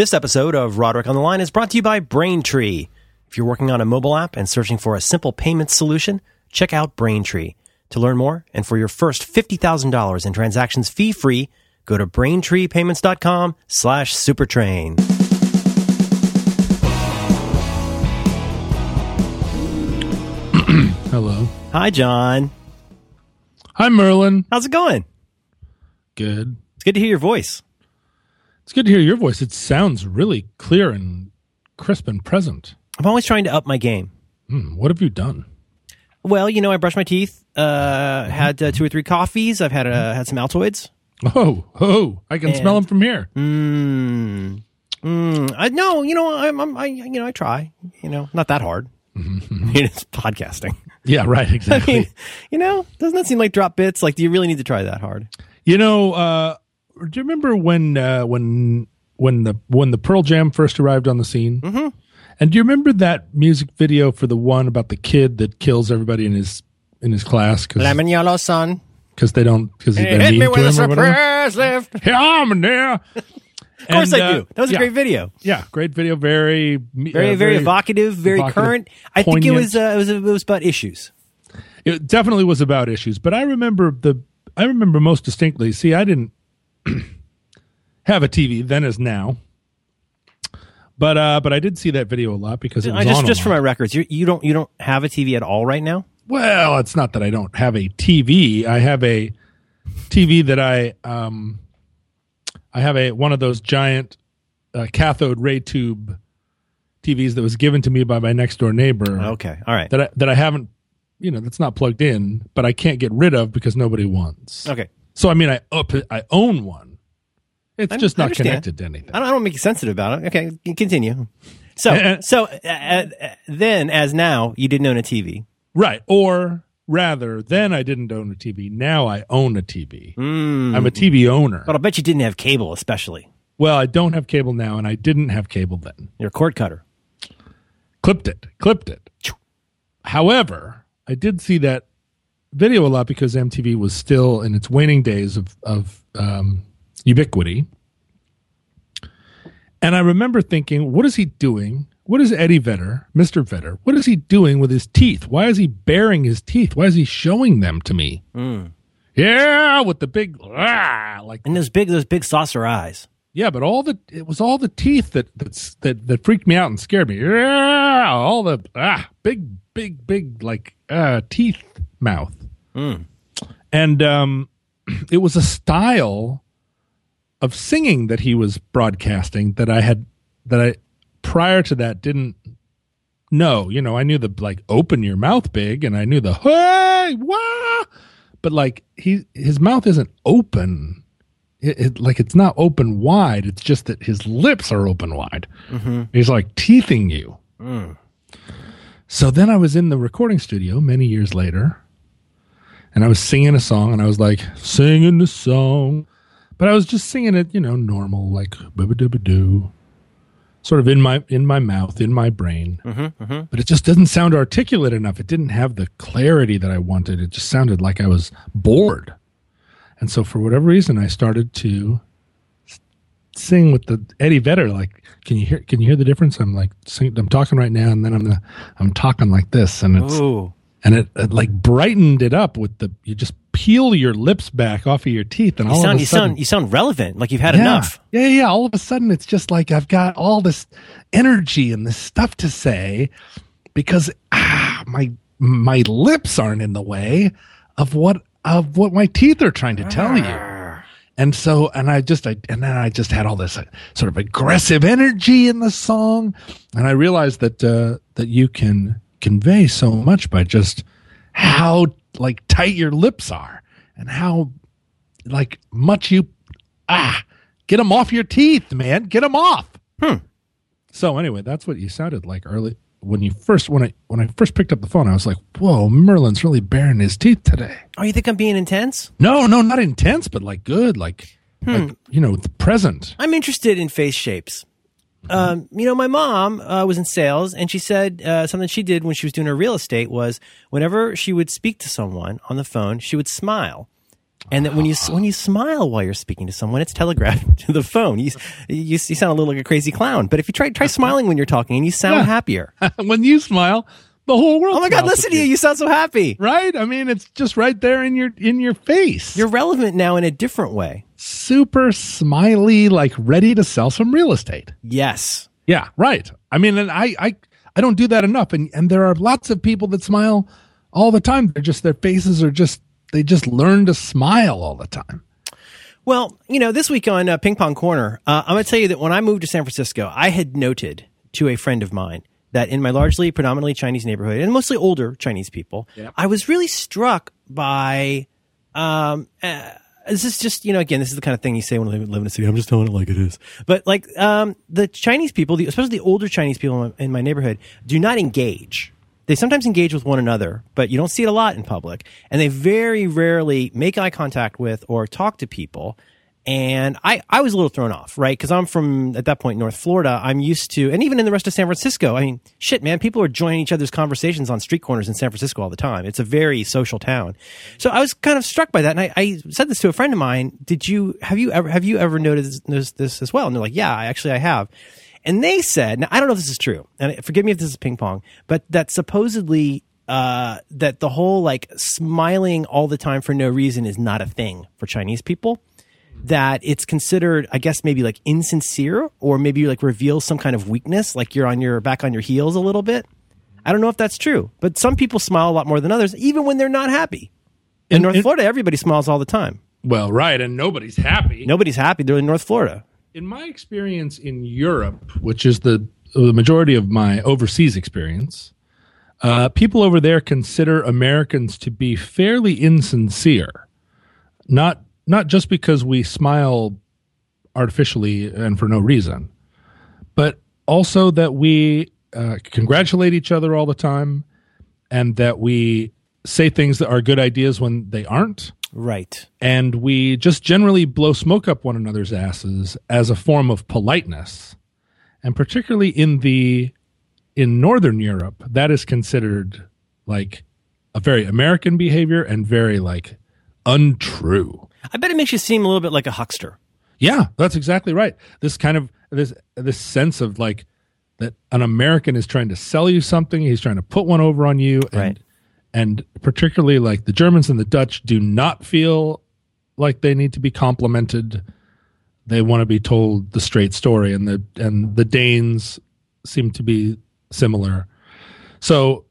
This episode of Roderick on the Line is brought to you by Braintree. If you're working on a mobile app and searching for a simple payment solution, check out Braintree. To learn more and for your first $50,000 in transactions fee free, go to braintreepayments.com slash supertrain. Hello. Hi, John. Hi, Merlin. How's it going? Good. It's good to hear your voice. It's good to hear your voice. It sounds really clear and crisp and present. I'm always trying to up my game. Hmm, what have you done? Well, you know, I brushed my teeth, uh, had uh, two or three coffees. I've had uh, had some Altoids. Oh, oh, I can smell them from here. Mm. Mm. I no, you know, I'm, I'm, I, you know, I try. You know, not that hard. I mean, it's podcasting. Yeah, right, I exactly. mean, you know, doesn't that seem like drop bits? Like, do you really need to try that hard? you know, uh, do you remember when uh, when when the when the Pearl Jam first arrived on the scene? Mm-hmm. And do you remember that music video for the one about the kid that kills everybody in his in his class because Lemon yellow sun. Because they don't because they're Hit me to with a surprise lift. Yeah, I'm there. Of course I do. That was a great video. Yeah, great video. Very, Very, uh, very evocative, very evocative, current. I think it was, uh, it was, it was about issues. It definitely was about issues, but I remember the. I remember most distinctly. See, I didn't have a TV then as now, but uh, but I did see that video a lot because it was I just, on just for my records, you, you don't, you don't have a TV at all right now. Well, it's not that I don't have a TV. I have a TV that I um I have a one of those giant uh, cathode ray tube TVs that was given to me by my next door neighbor. Okay, all right. That I that I haven't you know, that's not plugged in, but I can't get rid of because nobody wants. Okay, So I mean I up I own one. It's I- just not understand. connected to anything. I don't, I don't make you sensitive about it. Okay, continue. So, Uh, so uh, uh, then, as now, you didn't own a TV. Right. Or rather, then I didn't own a TV. Now I own a TV. Mm. I'm a TV owner. But I'll bet you didn't have cable, especially. Well, I don't have cable now, and I didn't have cable then. You're a cord cutter. Clipped it, clipped it. However, I did see that video a lot because MTV was still in its waning days of of um, ubiquity, and I remember thinking, "What is he doing? What is Eddie Vedder, Mister Vedder? What is he doing with his teeth? Why is he baring his teeth? Why is he showing them to me?" Yeah, with the big ah, like And those big, those big saucer eyes. Yeah, but all the it was all the teeth that that's, that that freaked me out and scared me. Yeah, all the ah big big big like uh teeth mouth. And um it was a style of singing that he was broadcasting that I had that I prior to that didn't know. You know, I knew the like open your mouth big and I knew the hey, wah, but like he his mouth isn't open it, it like it's not open wide. It's just that his lips are open wide. Mm-hmm. He's like teething you. Mm. So then I was in the recording studio many years later, and I was singing a song, and I was like singing the song, but I was just singing it, you know, normal, like doo, sort of in my in my mouth, in my brain. Mm-hmm, mm-hmm. But it just doesn't sound articulate enough. It didn't have the clarity that I wanted. It just sounded like I was bored. And so, for whatever reason, I started to sing with the Eddie Vedder. Like, can you hear? Can you hear the difference? I'm like, sing, I'm talking right now, and then I'm the, I'm talking like this, and it's Ooh. and it, it like brightened it up with the. You just peel your lips back off of your teeth, and You all sound, of a you sudden, sound, you sound relevant. Like you've had yeah, enough. Yeah, yeah. All of a sudden, it's just like I've got all this energy and this stuff to say because ah, my my lips aren't in the way of what of what my teeth are trying to tell you. And so, and I just, I, and then I just had all this uh, sort of aggressive energy in the song, and I realized that uh, that you can convey so much by just how like tight your lips are and how like much you ah get them off your teeth, man, get them off. Hmm. So anyway, that's what you sounded like early when you first when I when I first picked up the phone. I was like, "Whoa, Merlin's really baring his teeth today." Oh, you think I'm being intense? No, no, not intense, but like good, like, like you know, the present. I'm interested in face shapes. Um, you know, my mom uh, was in sales, and she said uh, something she did when she was doing her real estate was whenever she would speak to someone on the phone, she would smile, And that when you uh-huh. when you smile while you're speaking to someone, it's telegraphed to the phone. You, you, you sound a little like a crazy clown. But if you try try uh-huh. smiling when you're talking, and you sound Yeah. happier. when you smile, the whole world. Oh my God! Listen to you. You sound so happy. Right? I mean, it's just right there in your in your face. You're relevant now in a different way. super smiley, like ready to sell some real estate. Yes. Yeah, right. I mean, and I I I don't do that enough, and and there are lots of people that smile all the time. They're just their faces are just they just learn to smile all the time. Well, you know, this week on uh, Ping Pong Corner, uh, I'm going to tell you that when I moved to San Francisco, I had noted to a friend of mine that in my largely predominantly Chinese neighborhood and mostly older Chinese people, I was really struck by. Um, uh, this is just you know again this is the kind of thing you say when you live in a city. I'm just telling it like it is. But like um, the Chinese people, the, especially the older Chinese people in my, in my neighborhood, do not engage. They sometimes engage with one another, but you don't see it a lot in public. And they very rarely make eye contact with or talk to people. And I, I was a little thrown off, right? Because I'm from, at that point, North Florida. I'm used to, and even in the rest of San Francisco, I mean, shit, man, people are joining each other's conversations on street corners in San Francisco all the time. It's a very social town. So I was kind of struck by that. And I, I said this to a friend of mine. Did you, have you ever, have you ever noticed this, this as well? And they're like, yeah, actually I have. And they said, now I don't know if this is true, and forgive me if this is ping pong, but that supposedly uh, that the whole like smiling all the time for no reason is not a thing for Chinese people. That it's considered, I guess, maybe like insincere, or maybe like reveals some kind of weakness, like you're on your back on your heels a little bit. I don't know if that's true, but some people smile a lot more than others, even when they're not happy. In And- North and- Florida, everybody smiles all the time. Well, right, and nobody's happy. Nobody's happy. They're in North Florida. In my experience in Europe, which is the the majority of my overseas experience, uh, people over there consider Americans to be fairly insincere. Not not just because we smile artificially and for no reason, but also that we uh, congratulate each other all the time, and that we say things that are good ideas when they aren't Right. and we just generally blow smoke up one another's asses as a form of politeness and particularly in the in northern europe that is considered like a very american behavior and very like untrue I bet it makes you seem a little bit like a huckster. yeah that's exactly right this kind of this this sense of like that an american is trying to sell you something he's trying to put one over on you and Right. And particularly like the germans and the dutch do not feel like they need to be complimented. They want to be told the straight story and the and the danes seem to be similar. So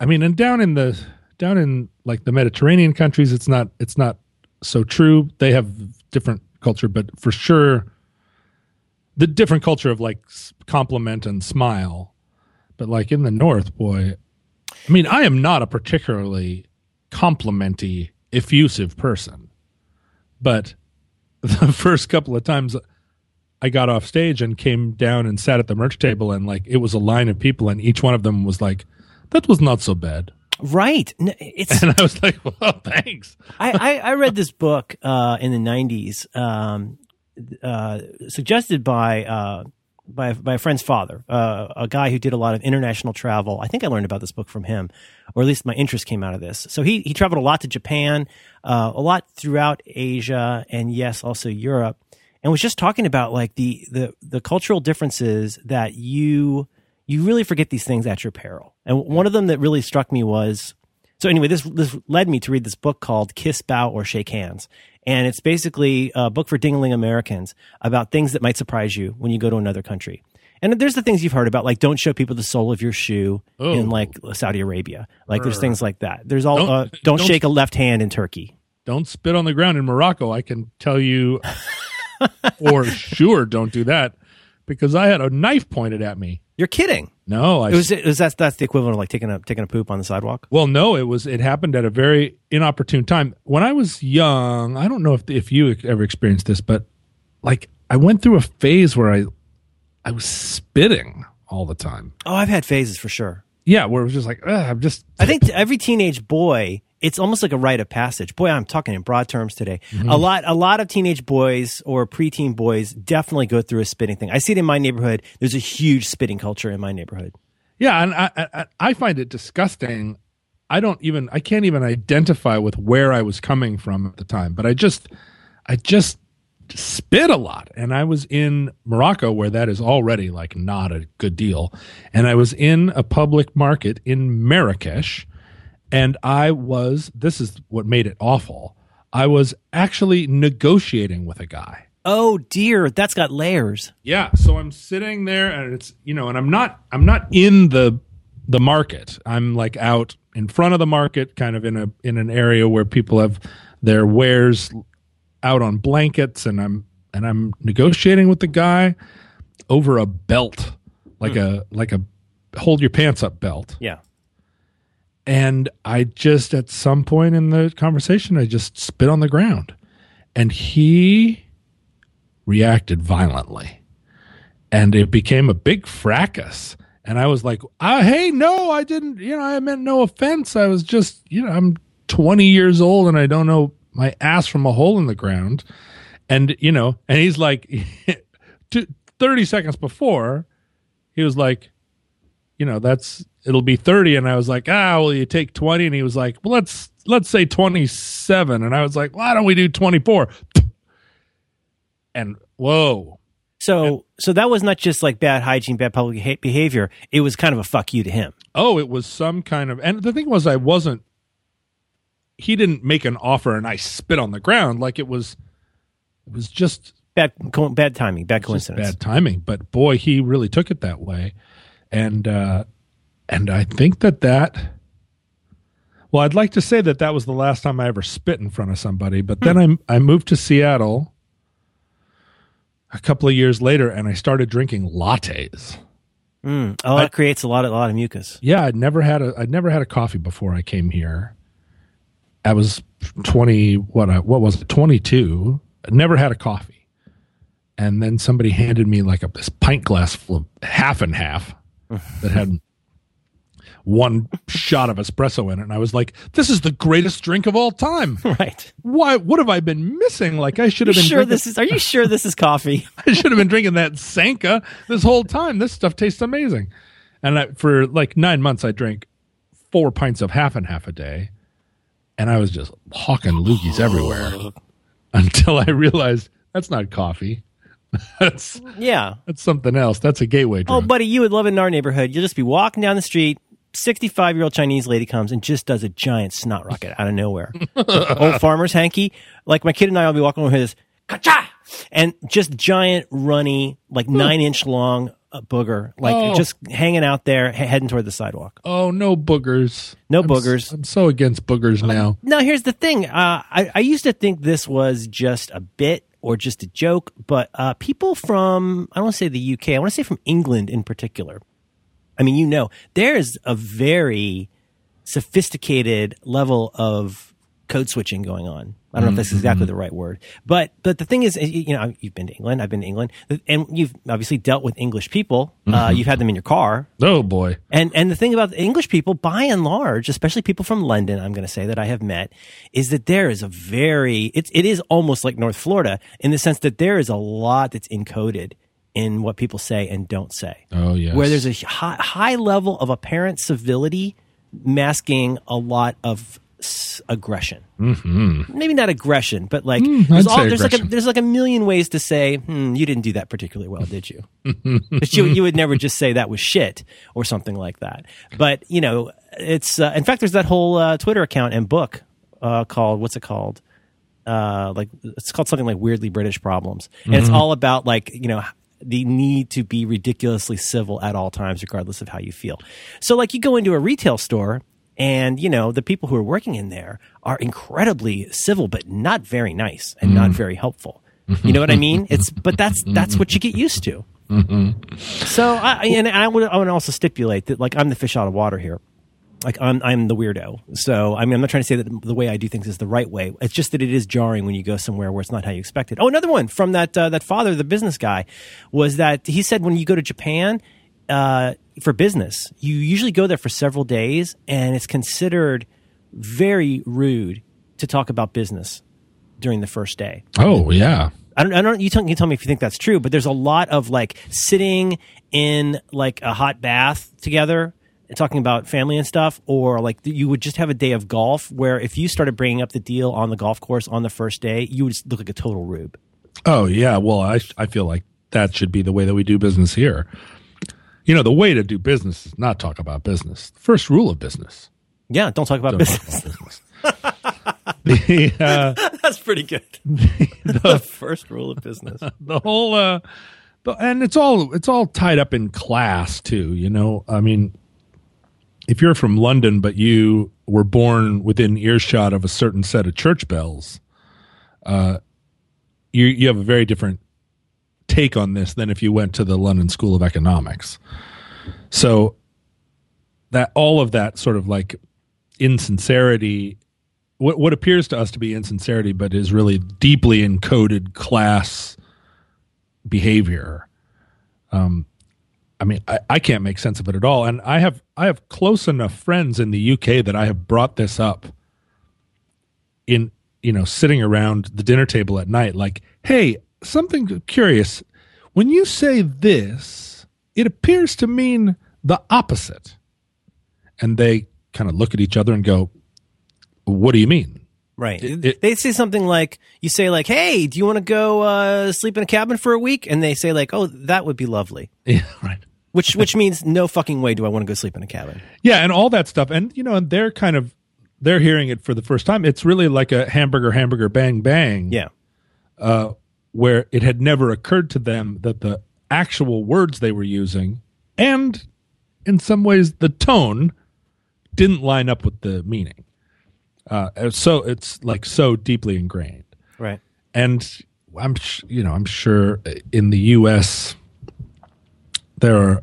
i mean and down in the down in like the mediterranean countries it's not it's not so true. They have different culture but for sure the different culture of like compliment and smile. But like in the north boy i mean i am not a particularly complimenty effusive person but the first couple of times I got off stage and came down and sat at the merch table and like it was a line of people and each one of them was like, "That was not so bad," Right. It's and I was like, "Well, thanks." I, I, I read this book uh, in the '90s, um, uh, suggested by uh, by by a friend's father, uh, a guy who did a lot of international travel. I think I learned about this book from him, or at least my interest came out of this. So he he traveled a lot to Japan, uh, a lot throughout Asia, and yes, also Europe, and was just talking about like the the the cultural differences that you you really forget these things at your peril. And one of them that really struck me was so anyway, this this led me to read this book called Kiss, Bow, or Shake Hands, and it's basically a book for dingling Americans about things that might surprise you when you go to another country. And there's the things you've heard about, like don't show people the sole of your shoe in like Saudi Arabia. Like there's things like that. There's all Don't- don't, uh, don't, don't- shake a left hand in Turkey. Don't spit on the ground in Morocco. I can tell you for sure, don't do that because I had a knife pointed at me. You're kidding. No, I It was, it was that's that's the equivalent of like taking a taking a poop on the sidewalk. Well, no, it was. It happened at a very inopportune time. When I was young, I don't know if if you ever experienced this, but like I went through a phase where I I was spitting all the time. Oh, I've had phases for sure. Yeah, where it was just like I'm just. I think every teenage boy, it's almost like a rite of passage. Boy, I'm talking in broad terms today. Mm-hmm. A lot, a lot of teenage boys or preteen boys definitely go through a spitting thing. I see it in my neighborhood. There's a huge spitting culture in my neighborhood. Yeah, and I, I I find it disgusting I don't even I can't even identify with where I was coming from at the time, but I just I just spit a lot and I was in Morocco where that is already like not a good deal and I was in a public market in Marrakesh and I was this is what made it awful. I was actually negotiating with a guy. Oh dear, that's got layers. Yeah, so I'm sitting there and it's you know and I'm not I'm not in the the market. I'm like out in front of the market, kind of in a in an area where people have their wares out on blankets, and I'm and I'm negotiating with the guy over a belt, like hmm. a like a hold your pants up belt. Yeah. And I just at some point in the conversation, I just spit on the ground, and he reacted violently, and it became a big fracas and I was like, uh, "Hey, no, I didn't. You know, I meant no offense. I was just, you know, I'm 20 years old and I don't know my ass from a hole in the ground." And you know, and he's like, 30 seconds before, he was like, "You know, that's it'll be 30." And I was like, "Ah, well, you take 20." And he was like, "Well, let's let's say 27." And I was like, "Why don't we do 24?" And whoa, so, so that was not just like bad hygiene, bad public behavior. It was kind of a fuck you to him. Oh, it was some kind of. And the thing was, I wasn't. He didn't make an offer, and I spit on the ground. Like it was. It was just bad, bad timing, bad coincidence, bad timing. But boy, he really took it that way, and uh, and I think that that. Well, I'd like to say that that was the last time I ever spit in front of somebody, but then hmm. I I moved to Seattle a couple of years later and I started drinking lattes. Mm. Oh, that creates a lot of a lot of mucus. Yeah, I'd never had a I'd never had a coffee before I came here. I was twenty what I, what was it twenty two. Never had a coffee, and then somebody handed me like a this pint glass full of half and half that had one shot of espresso in it, and I was like, "This is the greatest drink of all time." Right? Why? What have I been missing? Like I should have been. Sure, drinking- this is. Are you sure this is coffee? I should have been drinking that Sanka this whole time. This stuff tastes amazing. And I, for like nine months, I drank four pints of half and half a day, and I was just hawking loogies everywhere until I realized that's not coffee. that's yeah, that's something else. That's a gateway oh, drug. Oh, buddy, you would love it in our neighborhood. You'll just be walking down the street, 65 year old Chinese lady comes and just does a giant snot rocket out of nowhere. Old farmer's hanky. Like my kid and I will be walking over here, this, Ka-cha! and just giant, runny, like nine inch long uh, booger, like oh. just hanging out there, heading toward the sidewalk. Oh, no boogers. No I'm boogers. S- I'm so against boogers now. Now, here's the thing. Uh, I, I used to think this was just a bit or just a joke, but uh, people from, I don't want to say the UK, I want to say from England in particular, I mean, you know, there's a very sophisticated level of code switching going on. I don't know if that's exactly mm-hmm. the right word, but but the thing is, you know, you've been to England, I've been to England, and you've obviously dealt with English people. Uh, mm-hmm. Uh, you've had them in your car. Oh boy! And and the thing about the English people, by and large, especially people from London, I'm going to say that I have met, is that there is a very it's it is almost like North Florida in the sense that there is a lot that's encoded in what people say and don't say. Oh, yes. Where there's a high, high level of apparent civility masking a lot of s- aggression. Mm-hmm. Maybe not aggression, but like mm, there's, all, there's like a, there's like a million ways to say, hmm, you didn't do that particularly well, did you? but you you would never just say that was shit or something like that. But you know, it's uh, in fact there's that whole uh, Twitter account and book uh, called what's it called? Uh, like it's called something like weirdly British problems, and mm-hmm. it's all about like you know the need to be ridiculously civil at all times, regardless of how you feel. So, like, you go into a retail store, and you know the people who are working in there are incredibly civil, but not very nice and mm. not very helpful. You know what I mean? It's but that's that's what you get used to. Mm-hmm. So, I, and I would I would also stipulate that like I'm the fish out of water here like I'm I'm the weirdo. So I mean I'm not trying to say that the way I do things is the right way. It's just that it is jarring when you go somewhere where it's not how you expect it. Oh, another one from that uh, that father, the business guy, was that he said when you go to Japan uh, for business, you usually go there for several days, and it's considered very rude to talk about business during the first day. Oh yeah. I don't, I don't, you tell, you tell me if you think that's true, but there's a lot of like sitting in like a hot bath together talking about family and stuff, or like you would just have a day of golf where if you started bringing up the deal on the golf course on the first day, you would look like a total rube. Oh yeah, well I I feel like that should be the way that we do business here. You know, the way to do business is not talk about business. First rule of business. Yeah, don't talk about Don't business. talk about business. the, uh, That's pretty good. the first rule of business. the whole uh the, and it's all it's all tied up in class too you know i mean if you're from london but you were born within earshot of a certain set of church bells uh you you have a very different take on this than if you went to the london school of economics so that all of that sort of like insincerity what what appears to us to be insincerity but is really deeply encoded class behavior. Um, I mean, I, I can't make sense of it at all. And I have I have close enough friends in the UK that I have brought this up in you know sitting around the dinner table at night. Like, hey, something curious. When you say this, it appears to mean the opposite. And they kind of look at each other and go, "What do you mean?" Right. It- it- they say something like, you say like, hey, do you want to go uh, sleep in a cabin for a week? And they say like, oh, that would be lovely. Yeah, right. Which which means no fucking way do I want to go sleep in a cabin. Yeah, and all that stuff. And you know, and they're kind of they're hearing it for the first time. It's really like a hamburger hamburger bang bang. Yeah. Where it had never occurred to them that the actual words they were using and in some ways the tone didn't line up with the meaning. Uh, so it's like so deeply ingrained. Right. and I'm sh- you know I'm sure in the U.S. there are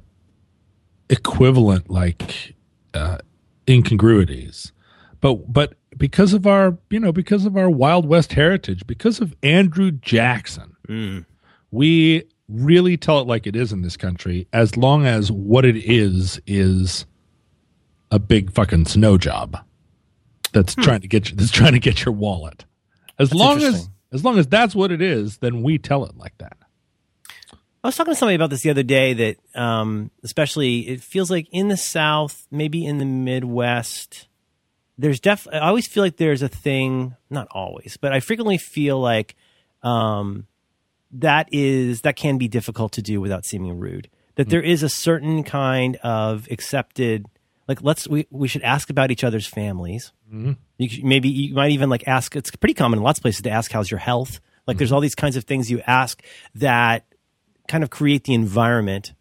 equivalent like uh, incongruities, but but because of our you know because of our Wild West heritage, because of Andrew Jackson, we really tell it like it is in this country. As long as what it is is a big fucking snow job that's trying to get you, that's trying to get your wallet. As long as as long as that's what it is, then we tell it like that. I was talking to somebody about this the other day that, um, especially, it feels like in the South, maybe in the Midwest, there's def. I always feel like there's a thing, not always, but I frequently feel like um, that is that can be difficult to do without seeming rude. That there is a certain kind of accepted, like let's we we should ask about each other's families. You should- maybe you might even like ask. It's pretty common in lots of places to ask how's your health. Like there's all these kinds of things you ask that kind of create the environment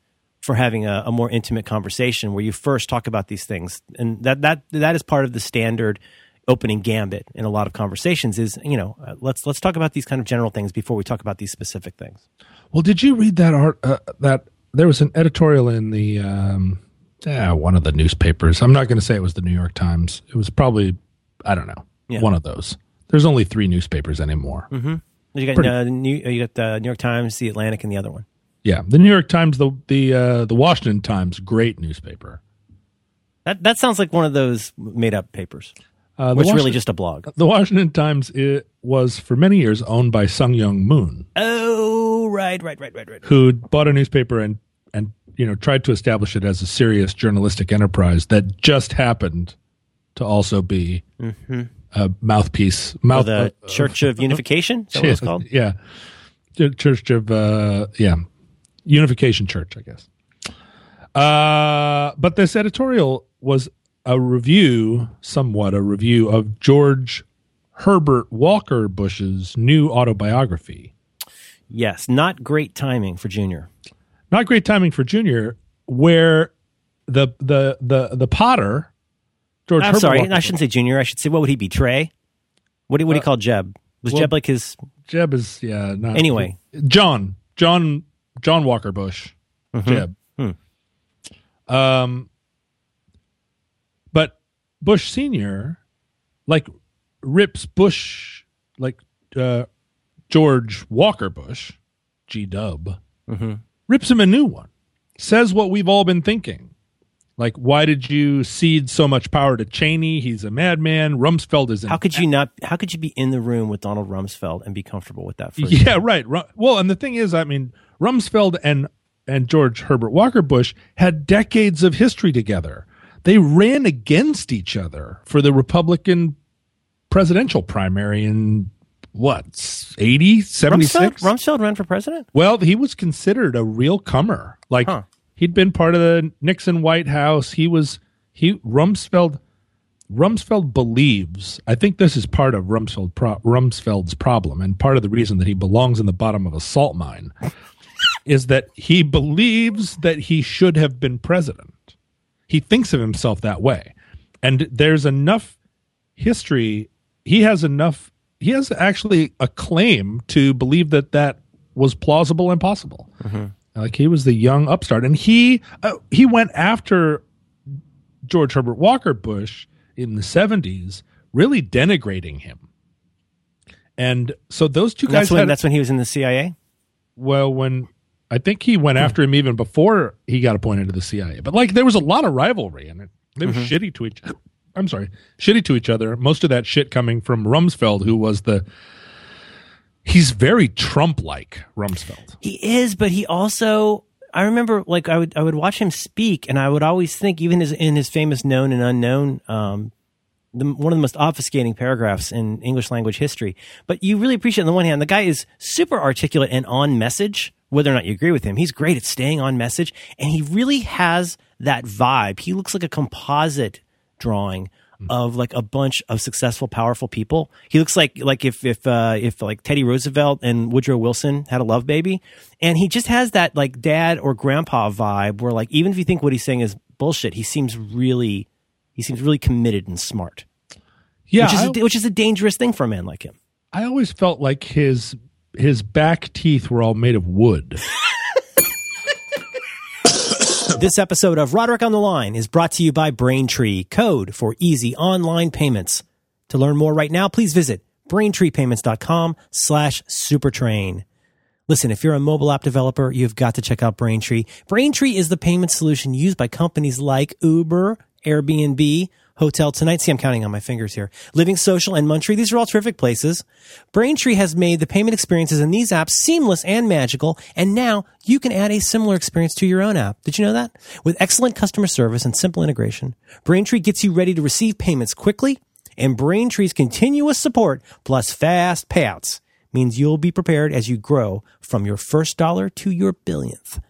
for having a, a more intimate conversation where you first talk about these things and that that that is part of the standard opening gambit in a lot of conversations is you know uh, let's let's talk about these kind of general things before we talk about these specific things Well, did you read that art? Uh, that there was an editorial in the um, yeah, one of the newspapers. I'm not going to say it was the New York Times. It was probably I don't know Yeah. one of those. There's only three newspapers anymore. you got Pretty- uh, New, you got the New York Times the Atlantic and the other one Yeah, the New York Times, the the uh, the Washington Times, great newspaper. that that sounds like one of those made up papers Uh, which really just a blog. The Washington Times it was for many years owned by Sung Young Moon, oh right right right right right. Who bought a newspaper and and you know tried to establish it as a serious journalistic enterprise that just happened to also be a mouthpiece or mouth the uh, Church of Unification is that what it's called? Yeah. Church of uh yeah unification church i guess uh but this editorial was a review somewhat a review of george herbert walker bush's new autobiography yes not great timing for Junior not great timing for junior where the the the the potter george I'm herbert sorry, walker, I shouldn't say Junior. I should say what would he be? Trey? What do, what do you call Jeb? Was well- Jeb like his? jeb is yeah not Anyway. john john john walker bush Mm-hmm. jeb Hmm. um but bush senior like rips bush like uh george walker bush g-dub Mhm. rips him a new one says what we've all been thinking like why did you cede so much power to cheney he's a madman rumsfeld is How could you not? How could you be in the room with Donald Rumsfeld and be comfortable with that? Yeah, right. Well, and the thing is, I mean, Rumsfeld and and George Herbert Walker Bush had decades of history together. they ran against each other for the Republican presidential primary in what 80 76 Rumsfeld, Rumsfeld ran for president. well he was considered a real comer like Huh. he'd been part of the nixon white house he was he rumsfeld rumsfeld believes i think this is part of rumsfeld pro, rumsfeld's problem and part of the reason that he belongs in the bottom of a salt mine is that he believes that he should have been president. He thinks of himself that way. And there's enough history he has enough he has actually a claim to believe that that was plausible and possible. Like he was the young upstart. And he uh, he went after george herbert walker bush in the 70s really denigrating him. And so those two That's guys when had that's when he was in the CIA. well when i think he went after him even before he got appointed to the cia but like there was a lot of rivalry in it they were shitty to each i'm sorry shitty to each other most of that shit coming from rumsfeld who was the he's very trump like rumsfeld He is, but he also. I remember, like, I would I would watch him speak, and I would always think, even his, in his famous "Known and Unknown," um, the, one of the most obfuscating paragraphs in English language history. But you really appreciate, on the one hand, the guy is super articulate and on message. Whether or not you agree with him, he's great at staying on message, and he really has that vibe. He looks like a composite drawing of like a bunch of successful, powerful people. He looks like like if if uh, if like Teddy Roosevelt and Woodrow Wilson had a love baby, and he just has that like dad or grandpa vibe where like even if you think what he's saying is bullshit, he seems really he seems really committed and smart, yeah which is I, a, which is a dangerous thing for a man like him. I always felt like his his back teeth were all made of wood This episode of Roderick on the Line is brought to you by Braintree, code for easy online payments. To learn more right now, please visit braintreepayments.com slash supertrain. Listen, if you're a mobile app developer, you've got to check out Braintree. Braintree is the payment solution used by companies like Uber, Airbnb, Hotel Tonight. See, I'm counting on my fingers here. Living Social and Muntree. These are all terrific places. Braintree has made the payment experiences in these apps seamless and magical. And now you can add a similar experience to your own app. Did you know that? With excellent customer service and simple integration, Braintree gets you ready to receive payments quickly and Braintree's continuous support plus fast payouts means you'll be prepared as you grow from your first dollar to your billionth.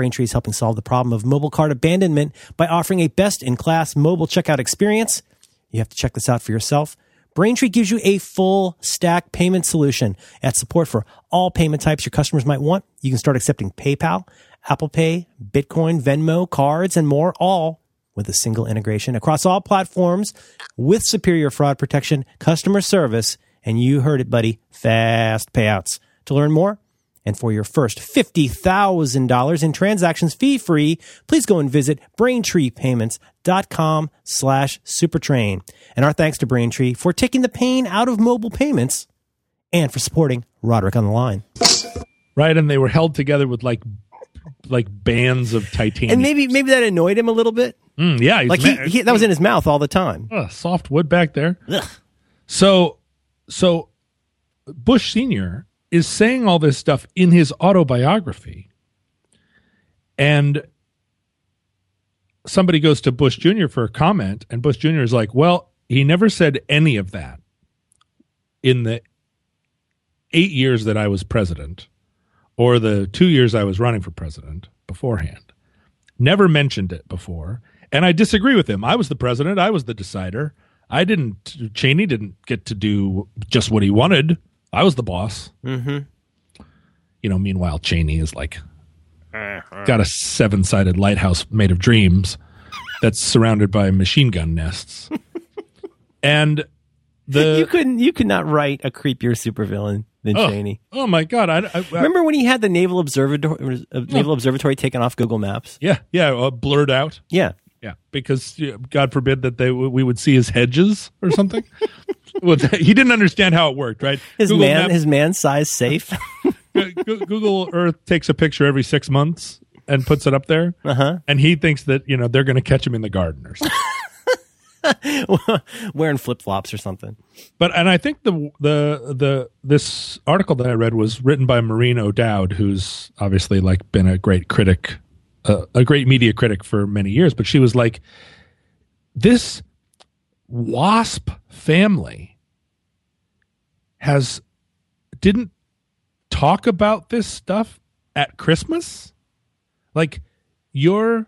Braintree is helping solve the problem of mobile card abandonment by offering a best in class mobile checkout experience. You have to check this out for yourself. Braintree gives you a full stack payment solution at support for all payment types your customers might want. You can start accepting PayPal, Apple Pay, Bitcoin, Venmo, cards, and more, all with a single integration across all platforms with superior fraud protection, customer service, and you heard it, buddy, fast payouts. To learn more, and for your first $50,000 in transactions fee free, please go and visit braintreepayments.com slash supertrain. And our thanks to Braintree for taking the pain out of mobile payments and for supporting Roderick on the Line. right and they were held together with like like bands of titanium And maybe maybe that annoyed him a little bit. Mm, yeah he's Like he, he that was in his mouth all the time. Ugh, soft wood back there Ugh. So, so Bush Senior is saying all this stuff in his autobiography, and somebody goes to Bush Jr. for a comment, and Bush Jr. is like, "Well, he never said any of that in the eight years that I was president, or the two years I was running for president beforehand. Never mentioned it before." And I disagree with him. I was the president. I was the decider. I didn't. Cheney didn't get to do just what he wanted. I was the boss. Mm-hmm. You know. Meanwhile, Cheney is like got a seven-sided lighthouse made of dreams that's surrounded by machine gun nests. and the you couldn't you could not write a creepier supervillain than oh, Cheney. oh my god! I, I, I- Remember when he had the Naval Observatory uh, Naval Observatory taken off Google Maps? yeah, yeah, uh, blurred out. Yeah. Yeah, because yeah, God forbid that they we would see his hedges or something. well, he didn't understand how it worked, right? His Google man Maps- his man size safe. Google Earth takes a picture every six months and puts it up there, uh-huh. and he thinks that you know they're going to catch him in the garden or something. Wearing flip flops or something. but and I think the the the this article that I read was written by Maureen O'Dowd, who's obviously like been a great critic a, a great media critic for many years, but she was like, this wasp family has didn't talk about this stuff at Christmas? Like your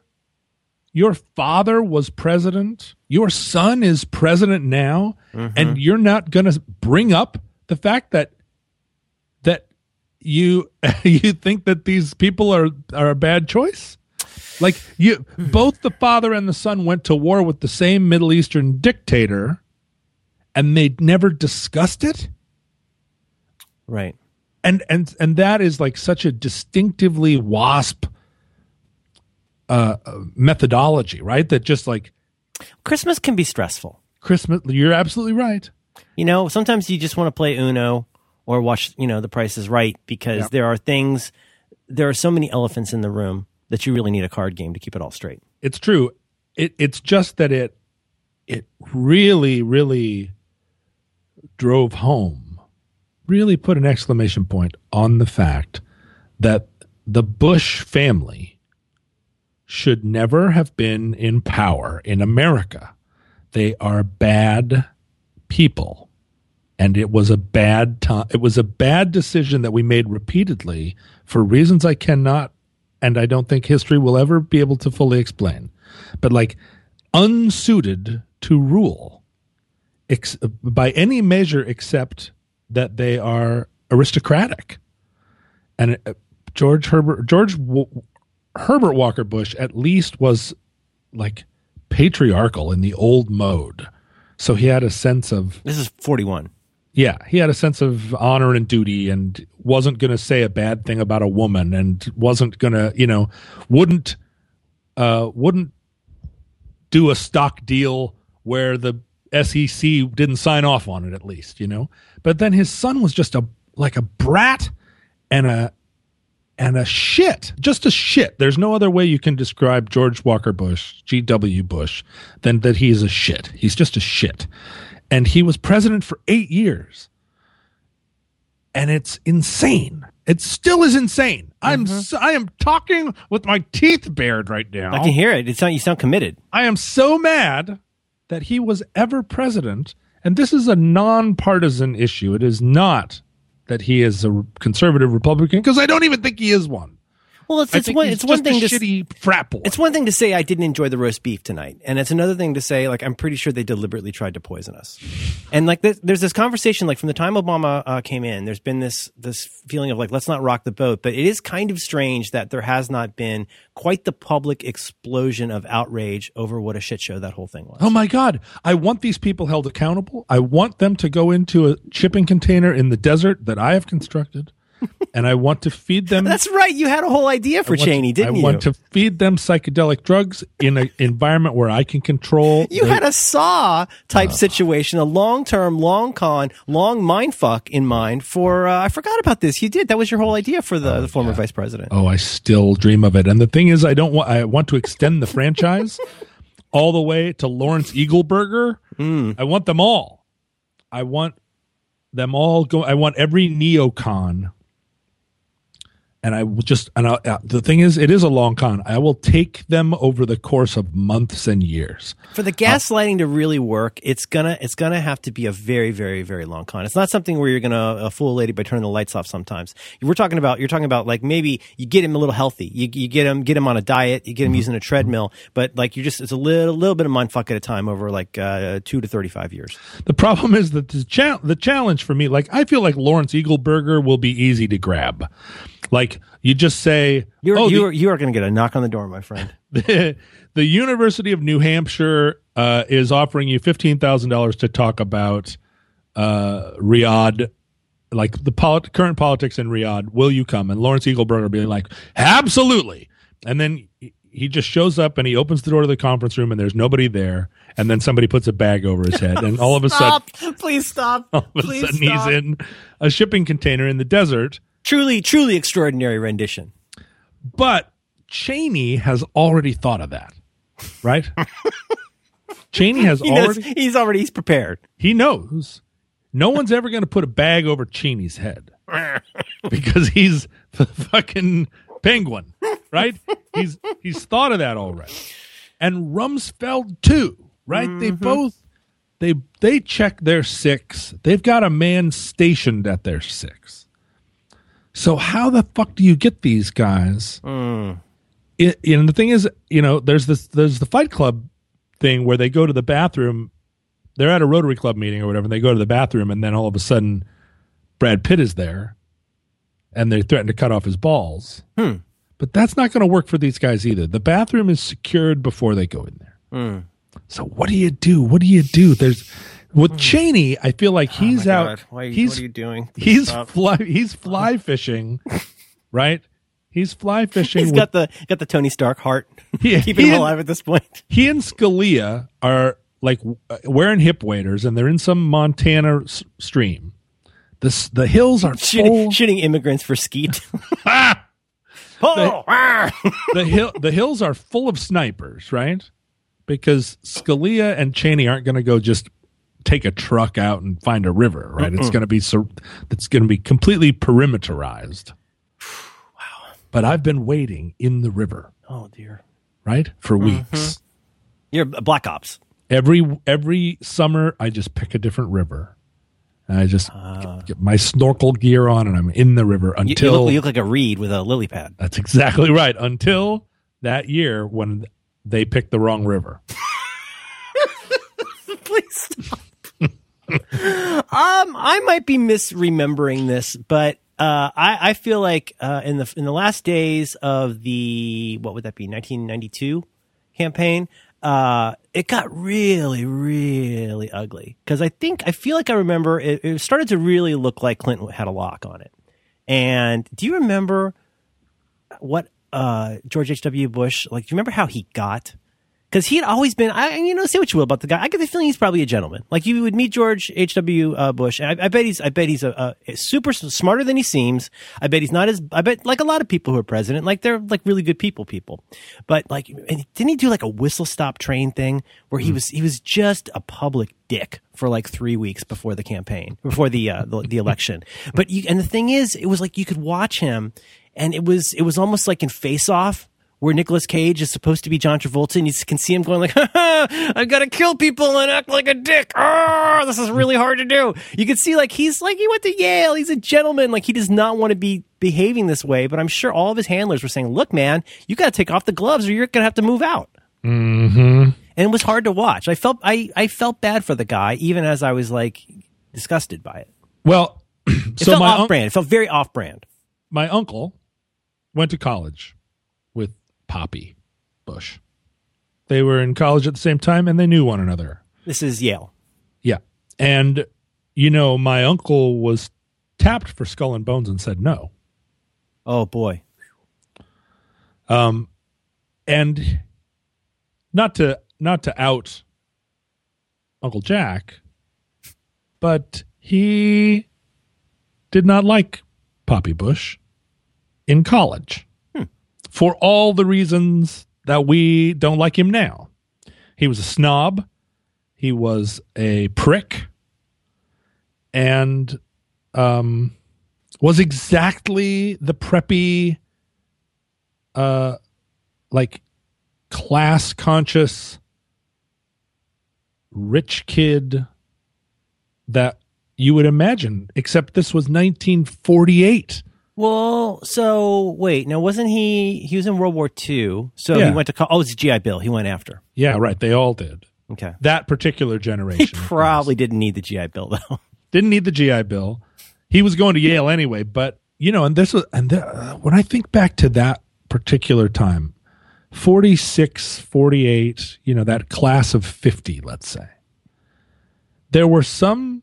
your father was president, your son is president now, mm-hmm. and you're not going to bring up the fact that that you you think that these people are are a bad choice? Like you both the father and the son went to war with the same Middle Eastern dictator and they never discussed it? Right. and and and that is like such a distinctively wasp uh methodology right that just like Christmas can be stressful. christmas you're absolutely right You know, sometimes you just want to play Uno or watch, you know, The Price is Right because Yeah. there are things, there are so many elephants in the room that you really need a card game to keep it all straight. it's true. It it's just that it it really really drove home really put an exclamation point on the fact that the bush family should never have been in power in america. They are bad people. And it was a bad time it was a bad decision that we made repeatedly for reasons i cannot and i don't think history will ever be able to fully explain but like unsuited to rule ex- by any measure except that they are aristocratic and uh, george herbert george w- herbert walker bush at least was like patriarchal in the old mode so he had a sense of This is 41. Yeah, he had a sense of honor and duty and wasn't going to say a bad thing about a woman and wasn't going to, you know, wouldn't uh wouldn't do a stock deal where the SEC didn't sign off on it at least, you know. But then his son was just a like a brat and a and a shit, just a shit. There's no other way you can describe George Walker Bush, G.W. Bush, than that he's a shit. He's just a shit. And he was president for eight years. And it's insane. It still is insane. I'm mm-hmm. so, I am talking with my teeth bared right now. I can hear it. It's not, you sound committed. I am so mad that he was ever president. And this is a nonpartisan issue. It is not that he is a conservative Republican because I don't even think he is one. Well, it's, it's one, it's one thing to shitty frat boy. It's one thing to say I didn't enjoy the roast beef tonight, and it's another thing to say like I'm pretty sure they deliberately tried to poison us. And like this, there's this conversation like from the time Obama uh, came in, there's been this this feeling of like let's not rock the boat. But it is kind of strange that there has not been quite the public explosion of outrage over what a shit show that whole thing was. Oh my God. I want these people held accountable. I want them to go into a shipping container in the desert that I have constructed. And I want to feed them. That's right. You had a whole idea for Cheney, to- didn't I you? I want to feed them psychedelic drugs in an environment where I can control. you their- had a saw type situation, a long term, long con, long mind fuck in mind for. Uh, I forgot about this. You did. That was your whole idea for the, the former vice president. Oh, I still dream of it. And the thing is, I don't want. I want to extend the franchise all the way to Lawrence Eagleburger. I want them all. I want them all go. I want every neocon. And I will just and I, uh, the thing is, it is a long con. I will take them over the course of months and years. For the gaslighting to really work, it's gonna it's gonna have to be a very very very long con. It's not something where you're gonna uh, fool a lady by turning the lights off. Sometimes we're talking about you're talking about like maybe you get him a little healthy, you, you get him get him on a diet, you get him using a treadmill, but like you're just it's a little little bit of mind fuck at a time over like uh, two to thirty five years. The problem is that the, cha- the challenge for me, like I feel like Lawrence Eagleburger will be easy to grab. Like you just say, You're oh, you're you are gonna get a knock on the door, my friend. the, the University of New Hampshire uh, is offering you fifteen thousand dollars to talk about uh, Riyadh, like the polit- current politics in Riyadh. Will you come? And Lawrence Eagleburger being like, absolutely. And then he- he just shows up and he opens the door to the conference room and there's nobody there. And then somebody puts a bag over his head, and all of a sudden, Please stop! all of a Please sudden stop. he's in a shipping container in the desert. Truly, truly extraordinary rendition. But Cheney has already thought of that, right? Cheney has He knows, already he's already he's prepared. he knows no one's ever going to put a bag over Cheney's head because he's the fucking penguin. right? He's he's thought of that already. And Rumsfeld too, right? They mm-hmm. both they they check their six. They've got a man stationed at their six. So how the fuck do you get these guys? Hmm. It, and the thing is, you know, there's this there's the Fight Club thing where they go to the bathroom. They're at a Rotary Club meeting or whatever, and they go to the bathroom, and then all of a sudden, Brad Pitt is there, and they threaten to cut off his balls. Hmm. But that's not going to work for these guys either. The bathroom is secured before they go in there. Hmm. So what do you do? What do you do? There's with Cheney. I feel like he's Oh out. Why, he's what are you doing? he's Stop. fly he's fly fishing, right? He's fly fishing. He's with, got the got the Tony Stark heart, keeping he him and- alive at this point. he and Scalia are like uh, wearing hip waders, and they're in some Montana s- stream. The the hills are Shooting, shooting immigrants for skeet. Ah! oh, ah! the hill the hills are full of snipers, right? Because Scalia and Cheney aren't going to go just take a truck out and find a river, right? It's going to be sur- it's going to be completely perimeterized. wow. But I've been waiting in the river, oh dear. right? For mm-hmm. weeks. You're Black Ops. Every every summer I just pick a different river. And I just ah. get, get my snorkel gear on and I'm in the river You, you until look, you look like a reed with a lily pad. That's exactly right. Until that year when they picked the wrong river. Please stop. Um, I might be misremembering this, but uh, I, I feel like uh, in the in the last days of the what would that be 1992 campaign, uh, it got really really ugly because I think I feel like I remember it, it started to really look like Clinton had a lock on it. And do you remember what uh, George H. W. Bush like? Do you remember how he got? Because he had always been. I, you know, say what you will about the guy. I get the feeling he's probably a gentleman. Like you would meet George H. W. Uh, Bush, and I, I bet he's. I bet he's a, a super smarter than he seems. I bet he's not as. I bet like a lot of people who are president, like they're like really good people, people. But like, didn't he do like a whistle stop train thing where he was he was just a public dick for like three weeks before the campaign, before the uh, the, the election. But you and the thing is, it was like you could watch him, and it was it was almost like in Face Off where Nicolas Cage is supposed to be John Travolta, and you can see him going like, ha, ha, "I gotta kill people and act like a dick." Oh, this is really hard to do. You can see like he's like he went to Yale. He's a gentleman. Like he does not want to be behaving this way. But I'm sure all of his handlers were saying, "Look, man, you got to take off the gloves, or you're gonna have to move out." Mm-hmm. And it was hard to watch. I felt I I felt bad for the guy, even as I was like disgusted by it. Well, It so felt my off un- brand. It felt very off brand. my uncle went to college Poppy Bush. They were in college at the same time and they knew one another. This is Yale. Yeah. And you know, my uncle was tapped for Skull and Bones and said no. Oh boy. Um, and not to not to out Uncle Jack, but he did not like Poppy Bush in college for all the reasons that we don't like him now. He was a snob, he was a prick, and um, was exactly the preppy, uh, like class conscious rich kid that you would imagine except this was 1948 Well, so wait, now wasn't he? He was in World War II, so Yeah. he went to. Oh, it's GI Bill. He went after. yeah right they all did Okay, that particular generation. he probably didn't need the GI Bill though. didn't need the gi bill he was going to yale anyway but you know and this was and the, uh, when i think back to that particular time 46 48 you know that class of 50 let's say there were some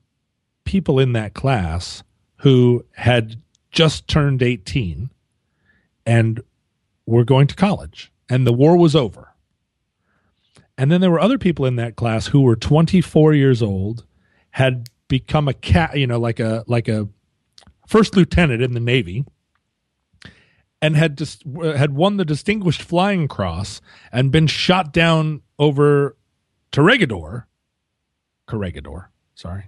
people in that class who had just turned 18 and were going to college and the war was over and then there were other people in that class who were 24 years old had become a cat you know like a like a first lieutenant in the navy and had just had won the distinguished flying cross and been shot down over Corregidor. Corregidor, sorry.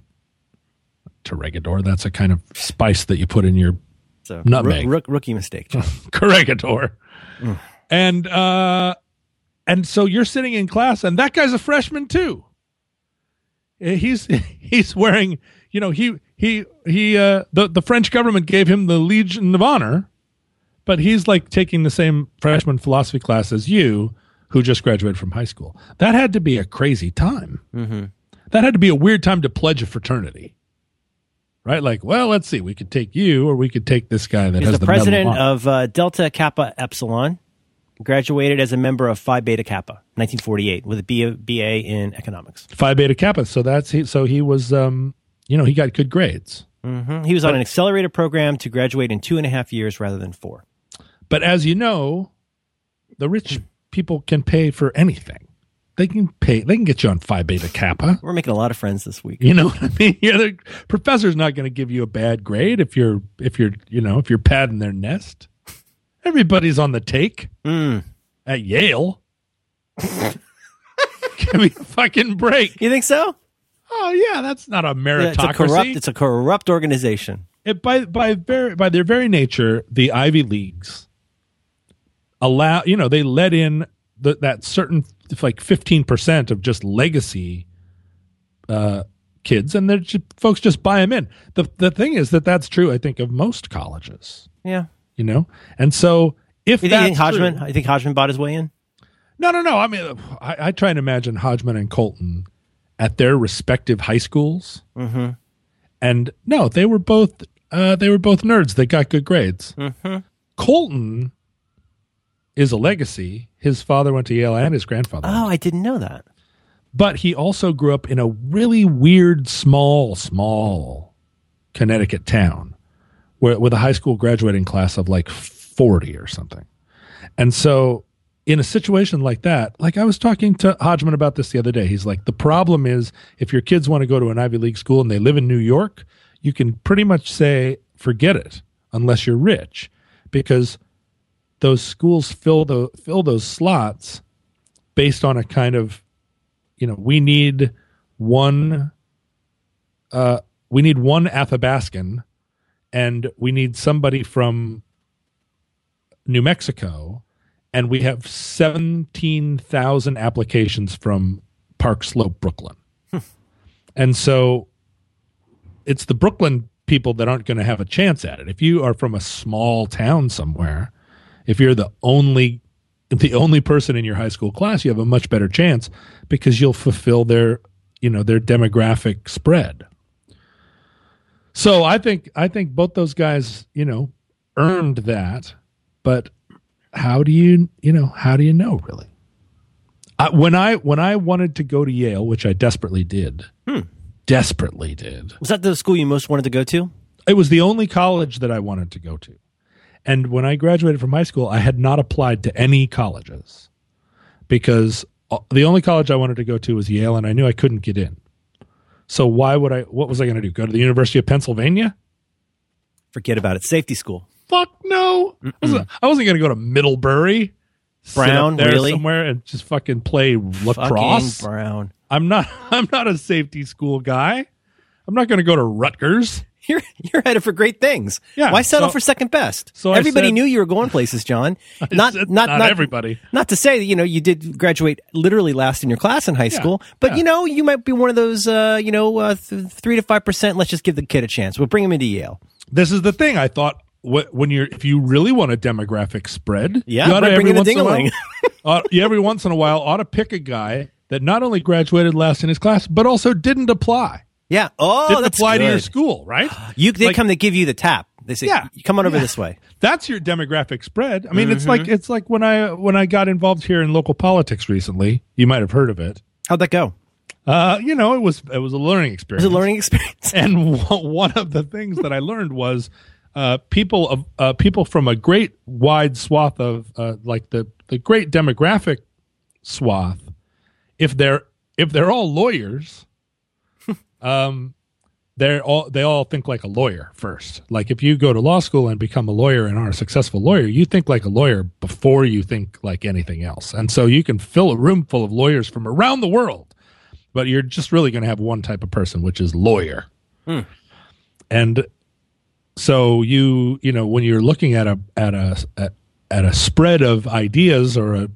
Corregidor, that's a kind of spice that you put in your So Nutmeg. rook- rookie mistake. Corregidor. and uh, and so you're sitting in class, and that guy's a freshman too. Eh, He's he's wearing, you know, he he he. Uh, the the French government gave him the Legion of Honor, but he's like taking the same freshman philosophy class as you, who just graduated from high school. That had to be a crazy time. Mm-hmm. That had to be a weird time to pledge a fraternity. Right? Like, well, let's see. We could take you, or we could take this guy that He's has the, the Medal of president of uh, Delta Kappa Epsilon. Graduated as a member of Phi Beta Kappa, 1948, with a BA, BA in economics. Phi Beta Kappa. So that's he. So he was, um, you know, he got good grades. hmm He was on an accelerated program to graduate in two and a half years rather than four. But as you know, the rich people can pay for anything. They can pay. They can get you on Phi Beta Kappa. We're making a lot of friends this week. You know what I mean? Yeah, the professor's not going to give you a bad grade if you're if you're you know if you're padding their nest. Everybody's on the take Mm. at Yale. Give me a fucking break. You think so? Oh yeah, that's not a Yeah, meritocracy. it's a corrupt. It's a corrupt organization. it, by by very by their very nature, the Ivy Leagues allow you know they let in the, that certain like fifteen percent of just legacy uh, kids, and they're just, folks just buy them in. the The thing is that that's true. I think of most colleges, Yeah. you know, and so if You think, that's you think Hodgman? true- I think Hodgman bought his way in. no, no, no. I mean, I, I try and imagine Hodgman and Coulton at their respective high schools, Mm-hmm. and no, they were both uh, they were both nerds. They got good grades. Mm-hmm. Coulton is a legacy. His father went to Yale and his grandfather, Oh, I didn't know that. but he also grew up in a really weird, small, small Connecticut town where, with a high school graduating class of like forty or something, and so. In a situation like that, like I was talking to Hodgman about this the other day. He's like, the problem is if your kids want to go to an Ivy League school and they live in New York, you can pretty much say, forget it, unless you're rich, because those schools fill the fill those slots based on a kind of, you know, we need one, uh, we need one Athabascan, and we need somebody from New Mexico, and we have seventeen thousand applications from Park Slope, Brooklyn, and so it's the Brooklyn people that aren't going to have a chance at it. If you are from a small town somewhere, if you're the only the only person in your high school class, you have a much better chance because you'll fulfill their you know their demographic spread. So I think I think both those guys, you know, earned that, but how do you you know how do you know really? I, when I when I wanted to go to Yale, which I desperately did, hmm. desperately did, Was that the school you most wanted to go to? it was the only college that I wanted to go to. And when I graduated from high school, I had not applied to any colleges because uh, the only college I wanted to go to was Yale, and I knew I couldn't get in. So why would I? What was I going to do? Go to the University of Pennsylvania? Forget about it. Safety school. Fuck no! I wasn't, wasn't going to go to Middlebury, Brown, there really? somewhere, and just fucking play lacrosse. Fucking Brown. I'm not. I'm not a safety school guy. I'm not going to go to Rutgers. You're you're headed for great things. Yeah, Why settle so- for second best? so everybody said- knew you were going places, John. Not said not not not everybody. Not to say that you know you did graduate literally last in your class in high school, but yeah. you know you might be one of those uh, you know uh, th- three to five percent. Let's just give the kid a chance. We'll bring him into Yale. This is the thing. I thought when you're if you really want a demographic spread, Yeah, you ought to every once in a while, you every once in a while ought to pick a guy that not only graduated last in his class but also didn't apply. Yeah. Oh, Didn't that's apply to your school, right? You they Like- come to give you the tap. They say, Yeah. come on over Yeah. this way. That's your demographic spread. I mean, it's like Mm-hmm. it's like when I when I got involved here in local politics recently. You might have heard of it. How'd that go? Uh, you know, it was it was a learning It experience. was a learning experience. and one one of the things that I learned was uh, people of uh, people from a great wide swath of uh, like the the great demographic swath. If they're if they're all lawyers, um, they're all they all think like a lawyer first. Like if you go to law school and become a lawyer and are a successful lawyer, you think like a lawyer before you think like anything else. And so you can fill a room full of lawyers from around the world, but you're just really going to have one type of person, which is lawyer. And so you you know when you're looking at a at a at, at a spread of ideas or a